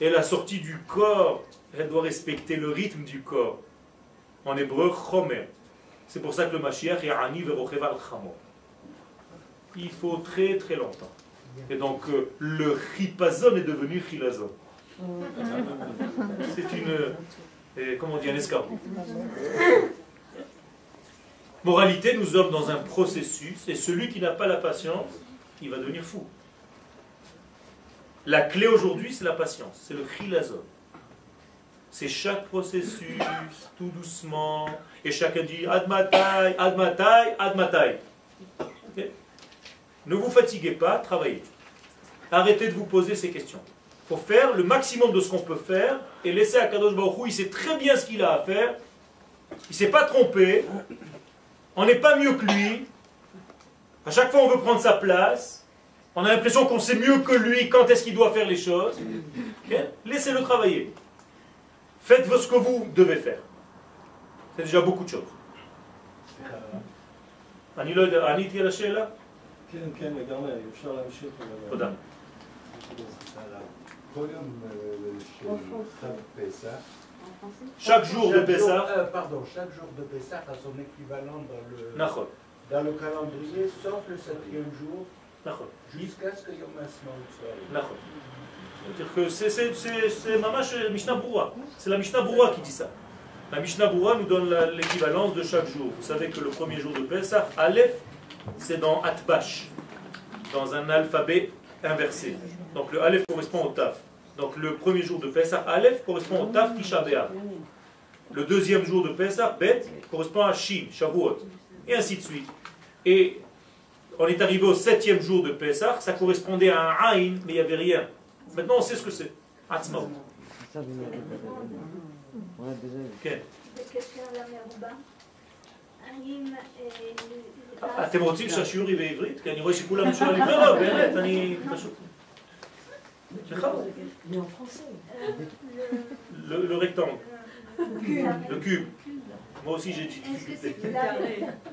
Et la sortie du corps, elle doit respecter le rythme du corps. En hébreu, chomer. C'est pour ça que le Mashiach est Ani Verocheval Chamor. Il faut très très longtemps. Et donc euh, le chipazon est devenu chilazon. C'est une, comment on dit, un escargot. (laughs) Moralité, nous sommes dans un processus, et celui qui n'a pas la patience, il va devenir fou. La clé aujourd'hui, c'est la patience, c'est le chilazon. C'est chaque processus, tout doucement, et chacun dit admatai, admatai, admatai. Ne vous fatiguez pas, travaillez. Arrêtez de vous poser ces questions. Il faut faire le maximum de ce qu'on peut faire et laisser à Kadosh Baruch il sait très bien ce qu'il a à faire. Il ne s'est pas trompé. On n'est pas mieux que lui. À chaque fois, on veut prendre sa place. On a l'impression qu'on sait mieux que lui quand est-ce qu'il doit faire les choses. Laissez-le travailler. Faites ce que vous devez faire. C'est déjà beaucoup de choses. Chaque jour de Pessah. Euh, pardon, chaque jour de Pessah a son équivalent dans le, dans le calendrier, sauf le septième jour Jusqu'à ce que Yom soit C'est-à-dire que c'est Mamash Mishnah Boura. C'est la Mishnah Boura qui dit ça. La Mishnah Boura nous donne l'équivalence de chaque jour. Vous savez que le premier jour de Pesach, Aleph, c'est dans Atbash, dans un alphabet inversé. Donc le Aleph correspond au Taf. Donc le premier jour de Pesach, Aleph correspond au Taf Tisha Le deuxième jour de Pesach, Bet, correspond à Shin, Shavuot. Et ainsi de suite. Et on est arrivé au septième jour de Pesach, ça correspondait à un Aïn, mais il n'y avait rien. Maintenant on sait ce que c'est. Atzmaut. אתם רוצים שהשיעור יהיה בעברית? כי אני רואה שכולם שואלים, לא, לא, באמת, אני פשוט... Le rectangle. Le cube. Moi aussi j'ai dit difficulté.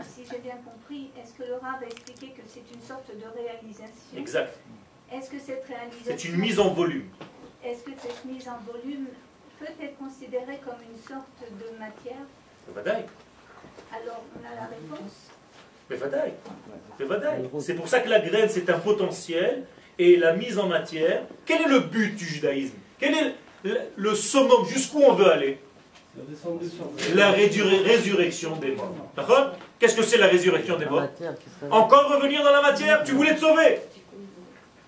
Si j'ai bien compris, est-ce que le Rav a expliqué que c'est une sorte de réalisation Exact. Est-ce que cette réalisation... C'est une mise en volume. Est-ce que cette mise en volume peut être considérée comme une sorte de matière Alors on a la réponse. C'est pour ça que la graine c'est un potentiel et la mise en matière. Quel est le but du judaïsme? Quel est le summum Jusqu'où on veut aller? La résurrection des morts. D'accord? Qu'est-ce que c'est la résurrection des morts? Encore revenir dans la matière? Tu voulais te sauver?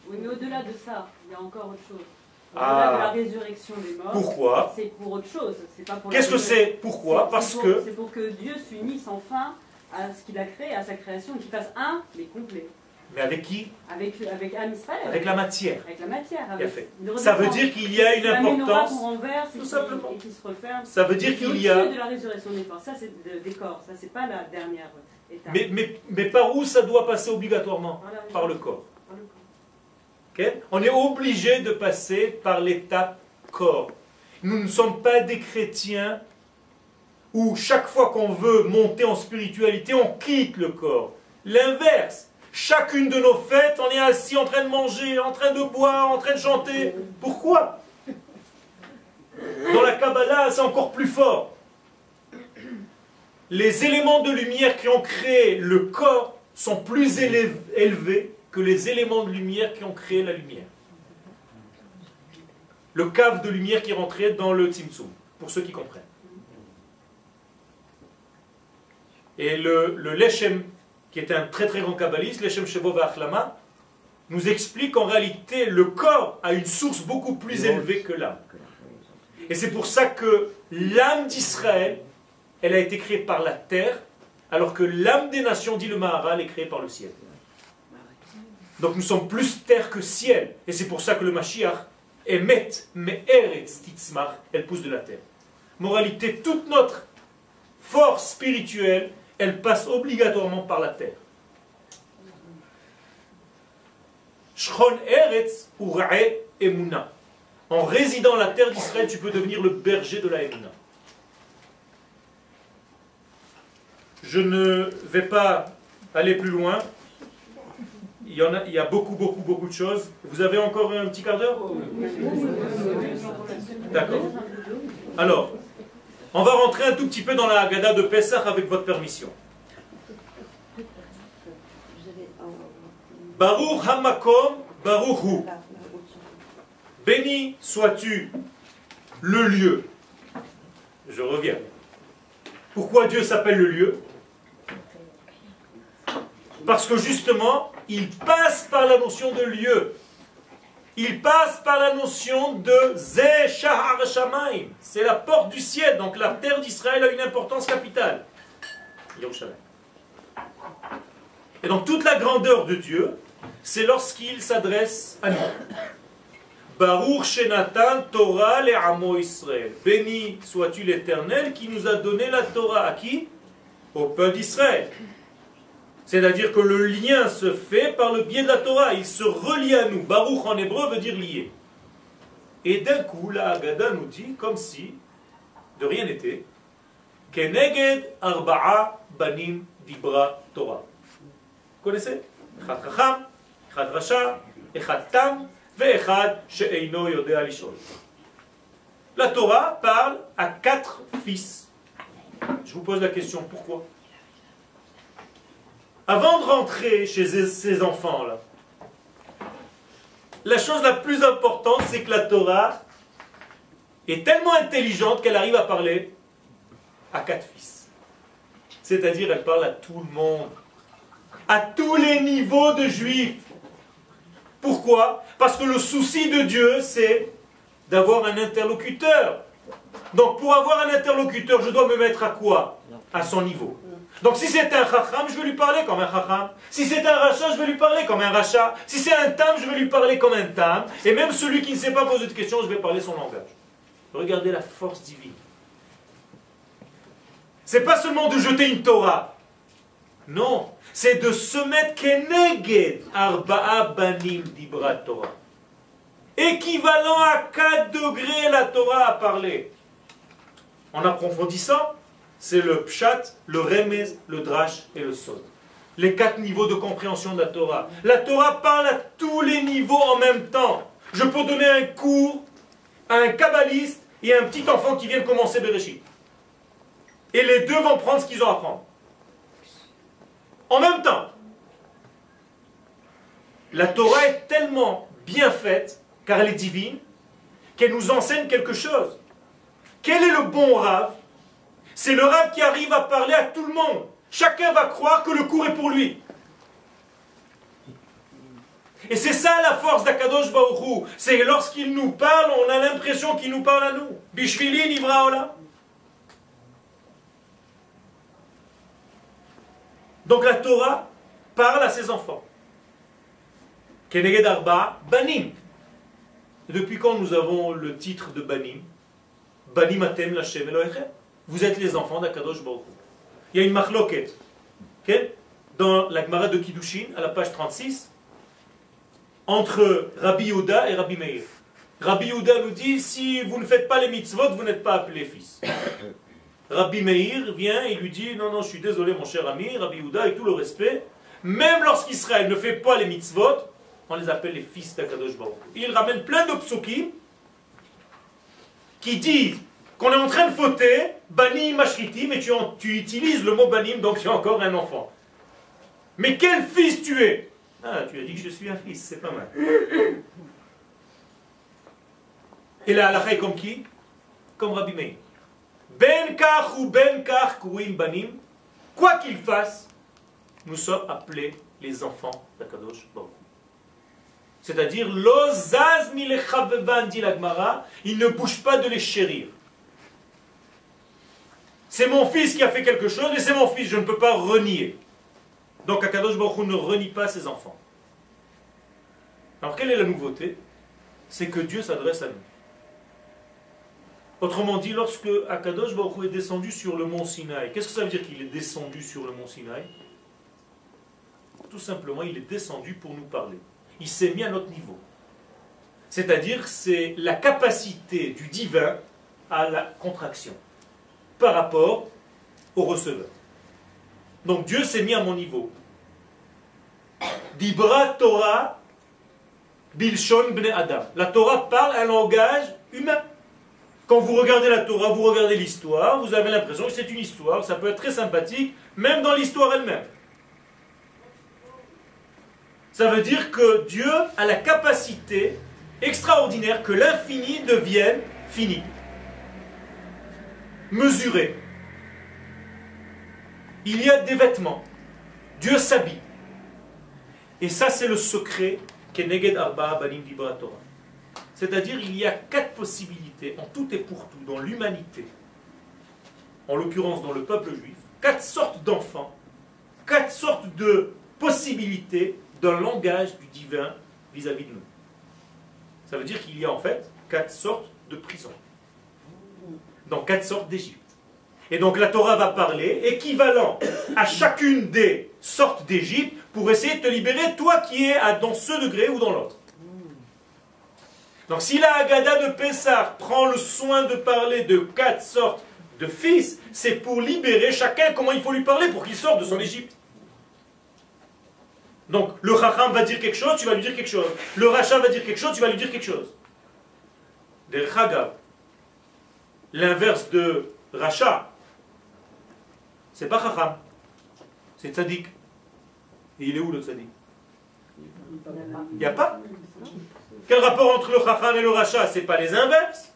Oui, mais au-delà de ça, il y a encore autre chose. Au-delà de la ah. résurrection des morts. Pourquoi? C'est pour autre chose. Qu'est-ce que c'est? Pourquoi? Parce que. C'est pour que Dieu s'unisse enfin à ce qu'il a créé, à sa création, qu'il fasse un, mais complet. Mais avec qui? Avec, avec Avec la matière. Avec la matière. Ça veut dire qu'il y a une importance. tout simplement. Et qui se referme. Ça veut dire qu'il y a. de la résurrection des corps. Ça, c'est des corps. Ça, c'est pas la dernière étape. Mais, mais, mais par où ça doit passer obligatoirement Par le corps. On est obligé de passer par l'étape corps. Nous ne sommes pas des chrétiens où chaque fois qu'on veut monter en spiritualité, on quitte le corps. L'inverse. Chacune de nos fêtes, on est assis en train de manger, en train de boire, en train de chanter. Pourquoi? Dans la Kabbalah, c'est encore plus fort. Les éléments de lumière qui ont créé le corps sont plus élevés que les éléments de lumière qui ont créé la lumière. Le cave de lumière qui est rentré dans le Tzimtzum, pour ceux qui comprennent. Et le, le Lechem qui est un très très grand kabbaliste, Leshem Shevov Achlama, nous explique qu'en réalité, le corps a une source beaucoup plus élevée que l'âme. Et c'est pour ça que l'âme d'Israël, elle a été créée par la terre, alors que l'âme des nations, dit le Maharal, est créée par le ciel. Donc nous sommes plus terre que ciel. Et c'est pour ça que le Mashiach émet, mais Eretz Titzmar, elle pousse de la terre. Moralité, toute notre force spirituelle, elle passe obligatoirement par la terre. Eretz Emuna. En résidant la terre d'Israël, tu peux devenir le berger de la Emuna. Je ne vais pas aller plus loin. Il y, il y a beaucoup, beaucoup, beaucoup de choses. Vous avez encore un petit quart d'heure? D'accord. Alors, on va rentrer un tout petit peu dans la Haggadah de Pessah avec votre permission. Baruch Hamakom Baruch Béni sois-tu le lieu. Je reviens. Pourquoi Dieu s'appelle le lieu? Parce que justement, il passe par la notion de lieu il passe par la notion de Zeh Shahar Shamaim. C'est la porte du ciel, donc la terre d'Israël a une importance capitale. Et donc toute la grandeur de Dieu, c'est lorsqu'il s'adresse à nous. Baruch Shenatan Torah le Amo Israël. Béni sois-tu l'Éternel qui nous a donné la Torah. À qui? Au peuple d'Israël. C'est-à-dire que le lien se fait par le biais de la Torah. Il se relie à nous. Baruch en hébreu veut dire lié. Et d'un coup, la Haggadah nous dit, comme si de rien n'était, Keneged arba'a banim dibra Torah. Vous connaissez? Echad chacham, echad tam, ve'echad she'eino yodea. La Torah parle à quatre fils. Je vous pose la question, pourquoi? Avant de rentrer chez ces enfants-là, la chose la plus importante, c'est que la Torah est tellement intelligente qu'elle arrive à parler à quatre fils. C'est-à-dire, elle parle à tout le monde, à tous les niveaux de juifs. Pourquoi? Parce que le souci de Dieu, c'est d'avoir un interlocuteur. Donc, pour avoir un interlocuteur, je dois me mettre à quoi? À son niveau. Donc si c'est un chacham, je vais lui parler comme un chacham. Si c'est un rachat, je vais lui parler comme un rachat. Si c'est un tam, je vais lui parler comme un tam. Et même celui qui ne sait pas poser de questions, je vais parler son langage. Regardez la force divine. C'est pas seulement de jeter une Torah. Non, c'est de se mettre keneged arba'a banim dibra Torah. Équivalent à 4 degrés la Torah a parlé. En approfondissant, c'est le pshat, le remez, le drash et le sod. Les quatre niveaux de compréhension de la Torah. La Torah parle à tous les niveaux en même temps. Je peux donner un cours à un kabbaliste et à un petit enfant qui vient de commencer Bereshit. Et les deux vont prendre ce qu'ils ont à prendre. En même temps. La Torah est tellement bien faite, car elle est divine, qu'elle nous enseigne quelque chose. Quel est le bon rave c'est le rêve qui arrive à parler à tout le monde. Chacun va croire que le cours est pour lui. Et c'est ça la force d'Akadosh Baruchou. C'est lorsqu'il nous parle, on a l'impression qu'il nous parle à nous. Bishvili Nivraola. Donc la Torah parle à ses enfants. Keneged Arba, Banim. depuis quand nous avons le titre de Banim? Banim Atem Lachem Elohechem. Vous êtes les enfants d'Akadosh Baruch Il y a une marloquette. Dans la Gemara de Kiddushin, à la page 36, entre Rabbi Yehuda et Rabbi Meir. Rabbi Yehuda nous dit si vous ne faites pas les mitzvot, vous n'êtes pas appelé fils. (coughs) Rabbi Meir vient et lui dit non, non, je suis désolé, mon cher ami, Rabbi Yehuda, avec tout le respect, même lorsqu'Israël ne fait pas les mitzvot, on les appelle les fils d'Akadosh Baruch. Il ramène plein de psukim qui disent qu'on est en train de fauter, banim mashritim, et tu, tu utilises le mot banim, donc tu encore un enfant. Mais quel fils tu es? Ah, tu as dit que je suis un fils, c'est pas mal. Et là, la est comme qui? Comme Rabbi Meir. Ben kach ou ben kach kouim banim, quoi qu'il fasse, nous sommes appelés les enfants d'Akadosh Baruch. C'est-à-dire, l'ozaz milechavevan dit l'agmara, il ne bouge pas de les chérir. C'est mon fils qui a fait quelque chose, mais c'est mon fils, je ne peux pas renier. Donc Akadosh Baruch ne renie pas ses enfants. Alors quelle est la nouveauté? C'est que Dieu s'adresse à nous. Autrement dit, lorsque Akadosh Baruch est descendu sur le mont Sinaï, qu'est-ce que ça veut dire qu'il est descendu sur le mont Sinaï? Tout simplement, il est descendu pour nous parler. Il s'est mis à notre niveau. C'est-à-dire, c'est la capacité du divin à la contraction par rapport au receveur. Donc Dieu s'est mis à mon niveau. Dibra Torah Bilshon Bne Adam. La Torah parle un langage humain. Quand vous regardez la Torah, vous regardez l'histoire, vous avez l'impression que c'est une histoire, ça peut être très sympathique, même dans l'histoire elle-même. Ça veut dire que Dieu a la capacité extraordinaire que l'infini devienne fini mesurer. Il y a des vêtements. Dieu s'habille. Et ça, c'est le secret qu'est Arba Banim Torah. C'est-à-dire, il y a quatre possibilités, en tout et pour tout, dans l'humanité, en l'occurrence dans le peuple juif, quatre sortes d'enfants, quatre sortes de possibilités d'un langage du divin vis-à-vis -vis de nous. Ça veut dire qu'il y a en fait quatre sortes de prisons dans quatre sortes d'Égypte. Et donc la Torah va parler, équivalent à chacune des sortes d'Égypte, pour essayer de te libérer, toi qui es dans ce degré ou dans l'autre. Donc si la Haggadah de Pessah prend le soin de parler de quatre sortes de fils, c'est pour libérer chacun comment il faut lui parler pour qu'il sorte de son Égypte. Donc le Chacham va dire quelque chose, tu vas lui dire quelque chose. Le Racha va dire quelque chose, tu vas lui dire quelque chose. Des Chagav, L'inverse de rachat, c'est pas chacham, c'est tzaddik. Et il est où le tzaddik Il n'y a pas? Quel rapport entre le chacham et le rachat C'est pas les inverses?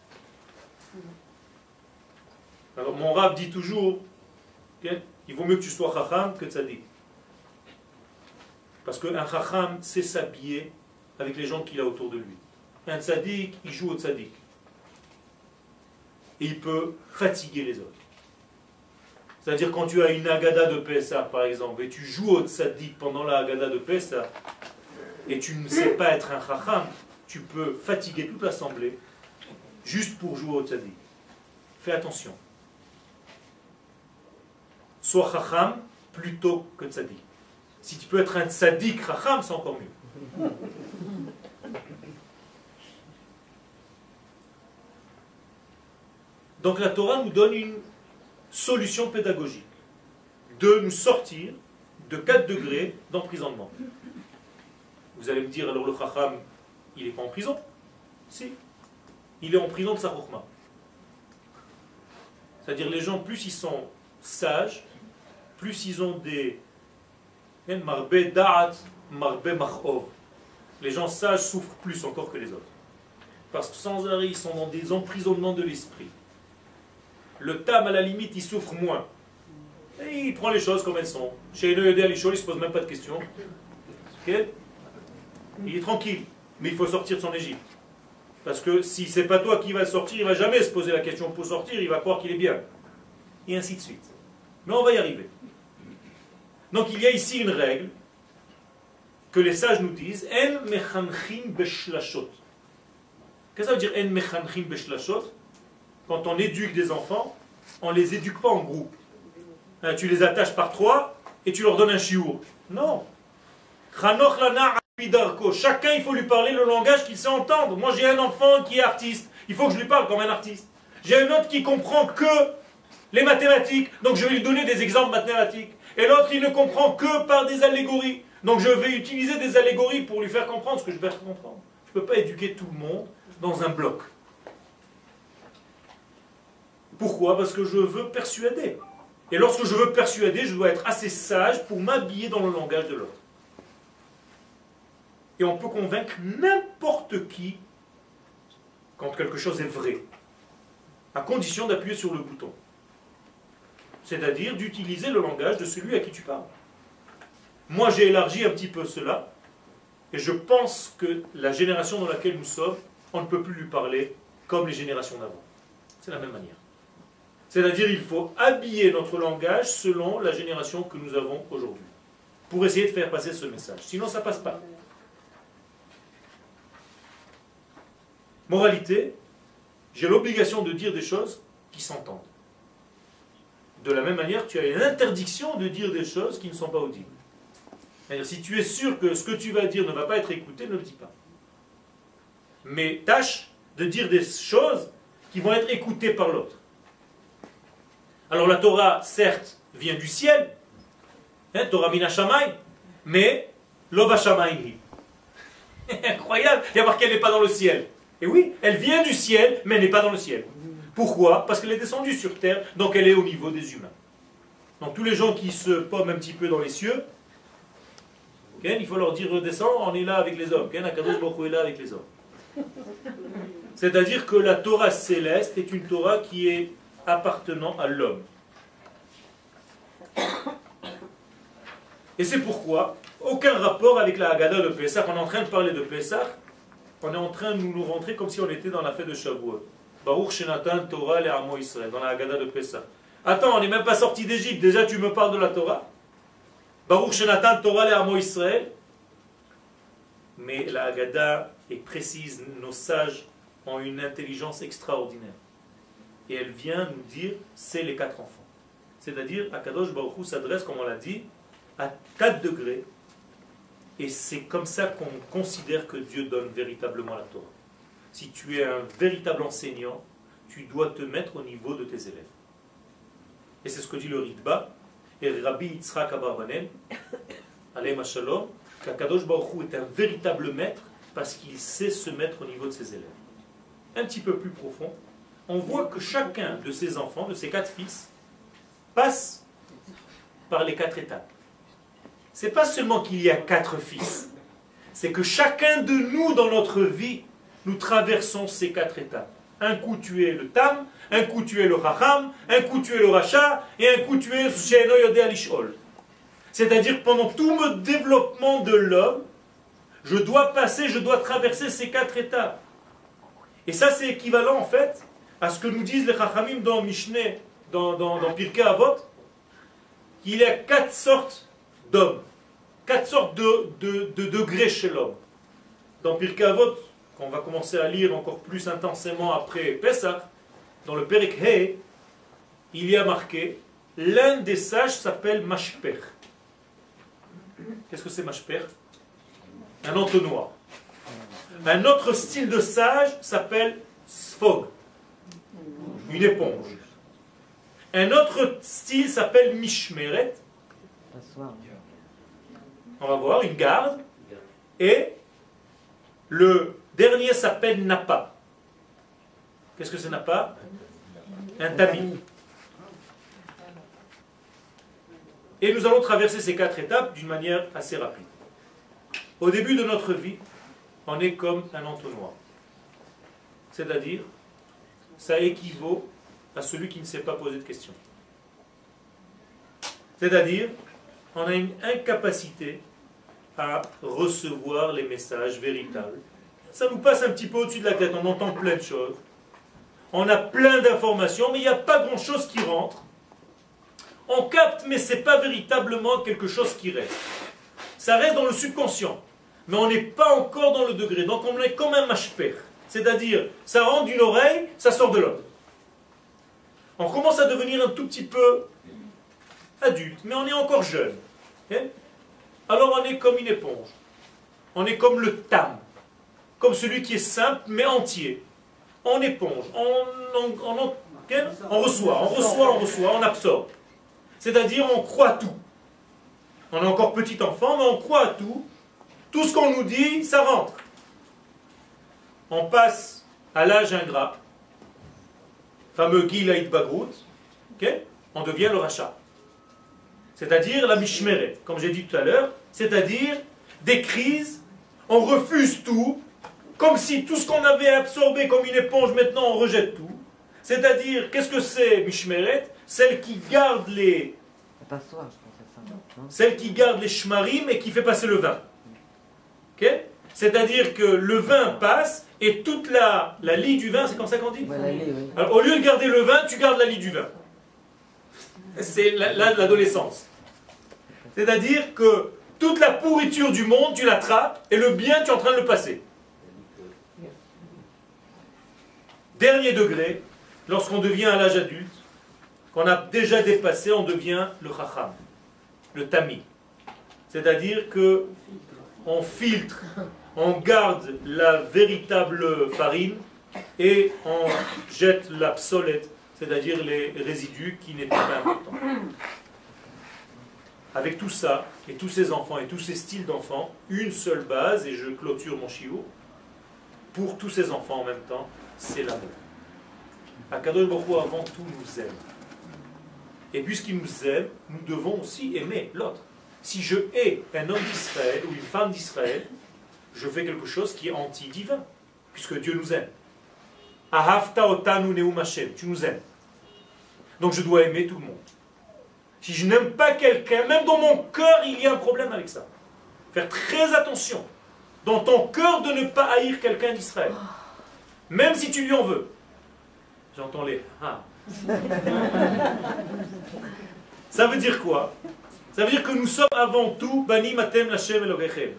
Alors mon rab dit toujours, il vaut mieux que tu sois chacham que tzaddik. Parce qu'un chacham sait s'habiller avec les gens qu'il a autour de lui. Un tzaddik, il joue au tzaddik. Et il peut fatiguer les autres. C'est-à-dire quand tu as une agada de Pessah, par exemple, et tu joues au tzaddik pendant la agada de Pessah, et tu ne sais pas être un chacham, tu peux fatiguer toute l'assemblée juste pour jouer au tzaddik. Fais attention. Sois chacham plutôt que tzaddik. Si tu peux être un tzaddik chacham, c'est encore mieux. Donc la Torah nous donne une solution pédagogique de nous sortir de 4 degrés d'emprisonnement. Vous allez me dire, alors le Chacham, il n'est pas en prison? Si. Il est en prison de sa rochma. C'est-à-dire les gens, plus ils sont sages, plus ils ont des machov. Les gens sages souffrent plus encore que les autres. Parce que sans arrêt, ils sont dans des emprisonnements de l'esprit. Le tam, à la limite, il souffre moins. Et il prend les choses comme elles sont. Chez le il ne se pose même pas de questions. Il est tranquille, mais il faut sortir de son Égypte. Parce que si c'est pas toi qui va sortir, il va jamais se poser la question pour sortir, il va croire qu'il est bien. Et ainsi de suite. Mais on va y arriver. Donc il y a ici une règle que les sages nous disent En mechanchim beshlashot. Qu'est-ce que ça veut dire En mechanchim beshlashot quand on éduque des enfants, on ne les éduque pas en groupe. Hein, tu les attaches par trois et tu leur donnes un chiour. Non. Chacun, il faut lui parler le langage qu'il sait entendre. Moi, j'ai un enfant qui est artiste. Il faut que je lui parle comme un artiste. J'ai un autre qui comprend que les mathématiques. Donc, je vais lui donner des exemples mathématiques. Et l'autre, il ne comprend que par des allégories. Donc, je vais utiliser des allégories pour lui faire comprendre ce que je vais comprendre. Je ne peux pas éduquer tout le monde dans un bloc. Pourquoi? Parce que je veux persuader. Et lorsque je veux persuader, je dois être assez sage pour m'habiller dans le langage de l'autre. Et on peut convaincre n'importe qui quand quelque chose est vrai, à condition d'appuyer sur le bouton. C'est-à-dire d'utiliser le langage de celui à qui tu parles. Moi, j'ai élargi un petit peu cela, et je pense que la génération dans laquelle nous sommes, on ne peut plus lui parler comme les générations d'avant. C'est la même manière. C'est-à-dire il faut habiller notre langage selon la génération que nous avons aujourd'hui, pour essayer de faire passer ce message. Sinon, ça ne passe pas. Moralité, j'ai l'obligation de dire des choses qui s'entendent. De la même manière, tu as une interdiction de dire des choses qui ne sont pas audibles. C'est-à-dire, si tu es sûr que ce que tu vas dire ne va pas être écouté, ne le dis pas. Mais tâche de dire des choses qui vont être écoutées par l'autre. Alors la Torah, certes, vient du ciel, hein, Torah mina mais lova (laughs) Incroyable, il y a marqué qu'elle n'est pas dans le ciel. Et oui, elle vient du ciel, mais elle n'est pas dans le ciel. Pourquoi? Parce qu'elle est descendue sur terre, donc elle est au niveau des humains. Donc tous les gens qui se pomment un petit peu dans les cieux, il faut leur dire redescends, on est là avec les hommes. Est là avec les hommes. C'est-à-dire que la Torah céleste est une Torah qui est appartenant à l'homme. Et c'est pourquoi aucun rapport avec la Haggadah de Pessah. On est en train de parler de Pessah, on est en train de nous rentrer comme si on était dans la fête de Shavuot. Baruch Shenatan Torah le Amo Israël, dans la Haggadah de Pessah. Attends, on n'est même pas sorti d'Égypte, déjà tu me parles de la Torah? Baruch Shenatan Torah le Amo Israël? Mais la Haggadah est précise, nos sages ont une intelligence extraordinaire et elle vient nous dire c'est les quatre enfants. C'est-à-dire, Akadosh Baruch s'adresse, comme on l'a dit, à quatre degrés, et c'est comme ça qu'on considère que Dieu donne véritablement la Torah. Si tu es un véritable enseignant, tu dois te mettre au niveau de tes élèves. Et c'est ce que dit le Ritba, et Rabbi Yitzhak Abarbanen, (coughs) Alem Shalom, qu'Akadosh Baruch est un véritable maître parce qu'il sait se mettre au niveau de ses élèves. Un petit peu plus profond, on voit que chacun de ses enfants, de ses quatre fils, passe par les quatre étapes. C'est pas seulement qu'il y a quatre fils, c'est que chacun de nous dans notre vie, nous traversons ces quatre étapes. Un coup tu es le tam, un coup tu es le racham, un coup tu es le racha, et un coup tu es le. C'est-à-dire pendant tout mon développement de l'homme, je dois passer, je dois traverser ces quatre étapes. Et ça c'est équivalent en fait à ce que nous disent les chachamim dans Mishneh, dans, dans, Avot, qu'il y a quatre sortes d'hommes, quatre sortes de, de, degrés chez l'homme. Dans Pirkei Avot, qu'on va commencer à lire encore plus intensément après Pesach, dans le Perek He, il y a marqué l'un des sages s'appelle Mashper. Qu'est-ce que c'est Mashper? Un entonnoir. Un autre style de sage s'appelle Sfog, une éponge. Un autre style s'appelle Mishmeret. On va voir, une garde. Et le dernier s'appelle Napa. Qu'est-ce que c'est Napa? Un tamis. Et nous allons traverser ces quatre étapes d'une manière assez rapide. Au début de notre vie, on est comme un entonnoir. C'est-à-dire, ça équivaut à celui qui ne sait pas poser de questions. C'est-à-dire, on a une incapacité à recevoir les messages véritables. Ça nous passe un petit peu au-dessus de la tête, on entend plein de choses. On a plein d'informations, mais il n'y a pas grand-chose qui rentre. On capte, mais ce n'est pas véritablement quelque chose qui reste. Ça reste dans le subconscient, mais on n'est pas encore dans le degré. Donc on est comme un mashper. C'est-à-dire, ça rentre d'une oreille, ça sort de l'autre. On commence à devenir un tout petit peu adulte, mais on est encore jeune. Alors on est comme une éponge. On est comme le tam, comme celui qui est simple mais entier. On éponge, on, on, on reçoit, on reçoit, on reçoit, on absorbe. C'est-à-dire on croit tout. On est encore petit enfant, mais on croit à tout. Tout ce qu'on nous dit, ça rentre. On passe à l'âge ingrat, fameux Gilaïd Bagrout, on devient le rachat. C'est-à-dire la mishmeret, comme j'ai dit tout à l'heure, c'est-à-dire des crises, on refuse tout, comme si tout ce qu'on avait absorbé comme une éponge, maintenant on rejette tout. C'est-à-dire, qu'est-ce que c'est mishmeret? Celle qui garde les... Celle qui garde les shmarim et qui fait passer le vin. C'est-à-dire que le vin passe et toute la, la lie du vin, c'est comme ça qu'on dit Alors, Au lieu de garder le vin, tu gardes la lie du vin. C'est l'adolescence. C'est-à-dire que toute la pourriture du monde, tu l'attrapes et le bien, tu es en train de le passer. Dernier degré, lorsqu'on devient à l'âge adulte, qu'on a déjà dépassé, on devient le chacham, le tami. C'est-à-dire que on filtre on garde la véritable farine et on jette l'absolète, c'est-à-dire les résidus qui n'étaient pas importants. Avec tout ça, et tous ces enfants, et tous ces styles d'enfants, une seule base, et je clôture mon chiot, pour tous ces enfants en même temps, c'est l'amour. Akadosh Baruch avant tout nous aime. Et puisqu'il nous aime, nous devons aussi aimer l'autre. Si je hais un homme d'Israël ou une femme d'Israël, je fais quelque chose qui est anti-divin, puisque Dieu nous aime. Ahavta otanu neum tu nous aimes. Donc je dois aimer tout le monde. Si je n'aime pas quelqu'un, même dans mon cœur, il y a un problème avec ça. Faire très attention dans ton cœur de ne pas haïr quelqu'un d'Israël. Même si tu lui en veux. J'entends les. (laughs) Ça veut dire quoi? Ça veut dire que nous sommes avant tout Banim Atem Lashem Elogechem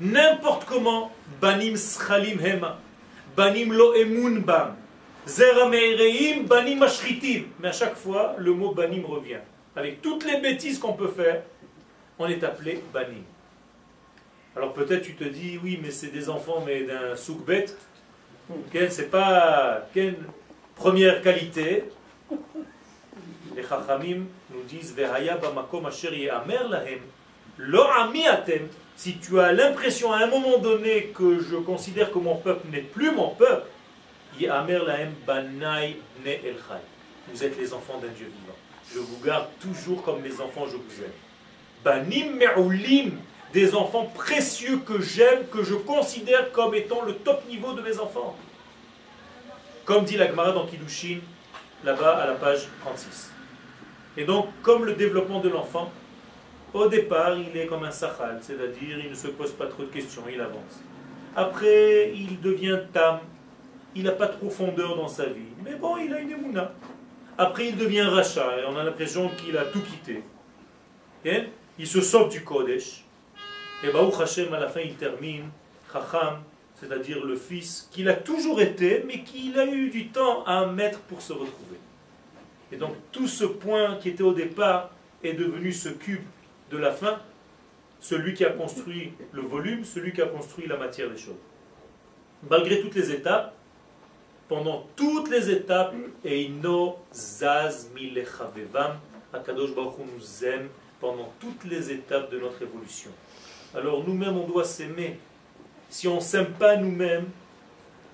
n'importe comment, banim schalim hema, banim lo emun bam, zera meireim, banim ashritim. Mais à chaque fois, le mot banim revient. Avec toutes les bêtises qu'on peut faire, on est appelé banim. Alors peut-être tu te dis, oui, mais c'est des enfants, mais d'un soukbet. C'est pas quelle première qualité. Les chachamim nous disent, lo ami atem, si tu as l'impression à un moment donné que je considère que mon peuple n'est plus mon peuple, vous êtes les enfants d'un Dieu vivant. Je vous garde toujours comme mes enfants, je vous aime. Banim me'ulim, des enfants précieux que j'aime, que je considère comme étant le top niveau de mes enfants. Comme dit la Gemara dans Kiddushin, là-bas à la page 36. Et donc, comme le développement de l'enfant, au départ, il est comme un sachal, c'est-à-dire il ne se pose pas trop de questions, il avance. Après, il devient tam, il n'a pas de profondeur dans sa vie, mais bon, il a une émouna. Après, il devient rachat, et on a l'impression qu'il a tout quitté. Et il se sort du Kodesh, et Baruch Hashem, à la fin, il termine, Chacham, c'est-à-dire le fils qu'il a toujours été, mais qu'il a eu du temps à mettre pour se retrouver. Et donc tout ce point qui était au départ est devenu ce cube de la fin, celui qui a construit le volume, celui qui a construit la matière des choses. Malgré toutes les étapes, pendant toutes les étapes, Eino Zaz Milechavevam, Akadosh Baruch nous aime pendant toutes les étapes de notre évolution. Alors nous-mêmes, on doit s'aimer. Si on ne s'aime pas nous-mêmes,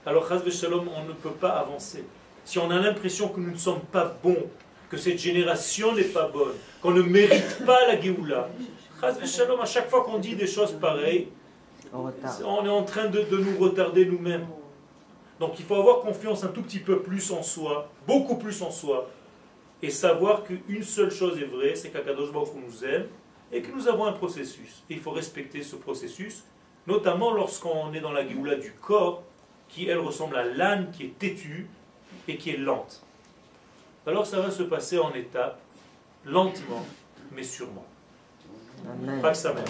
alors Shalom, on ne peut pas avancer. Si on a l'impression que nous ne sommes pas bons, que cette génération n'est pas bonne, qu'on ne mérite pas la Géoula, Shalom, à chaque fois qu'on dit des choses pareilles, on est en train de, de nous retarder nous-mêmes. Donc il faut avoir confiance un tout petit peu plus en soi, beaucoup plus en soi, et savoir qu'une seule chose est vraie, c'est qu'Akadosh Baruch nous aime et que nous avons un processus. Et il faut respecter ce processus, notamment lorsqu'on est dans la Géoula du corps, qui elle ressemble à l'âne qui est têtu et qui est lente. Alors ça va se passer en étapes, lentement, mais sûrement. Pas que ça même.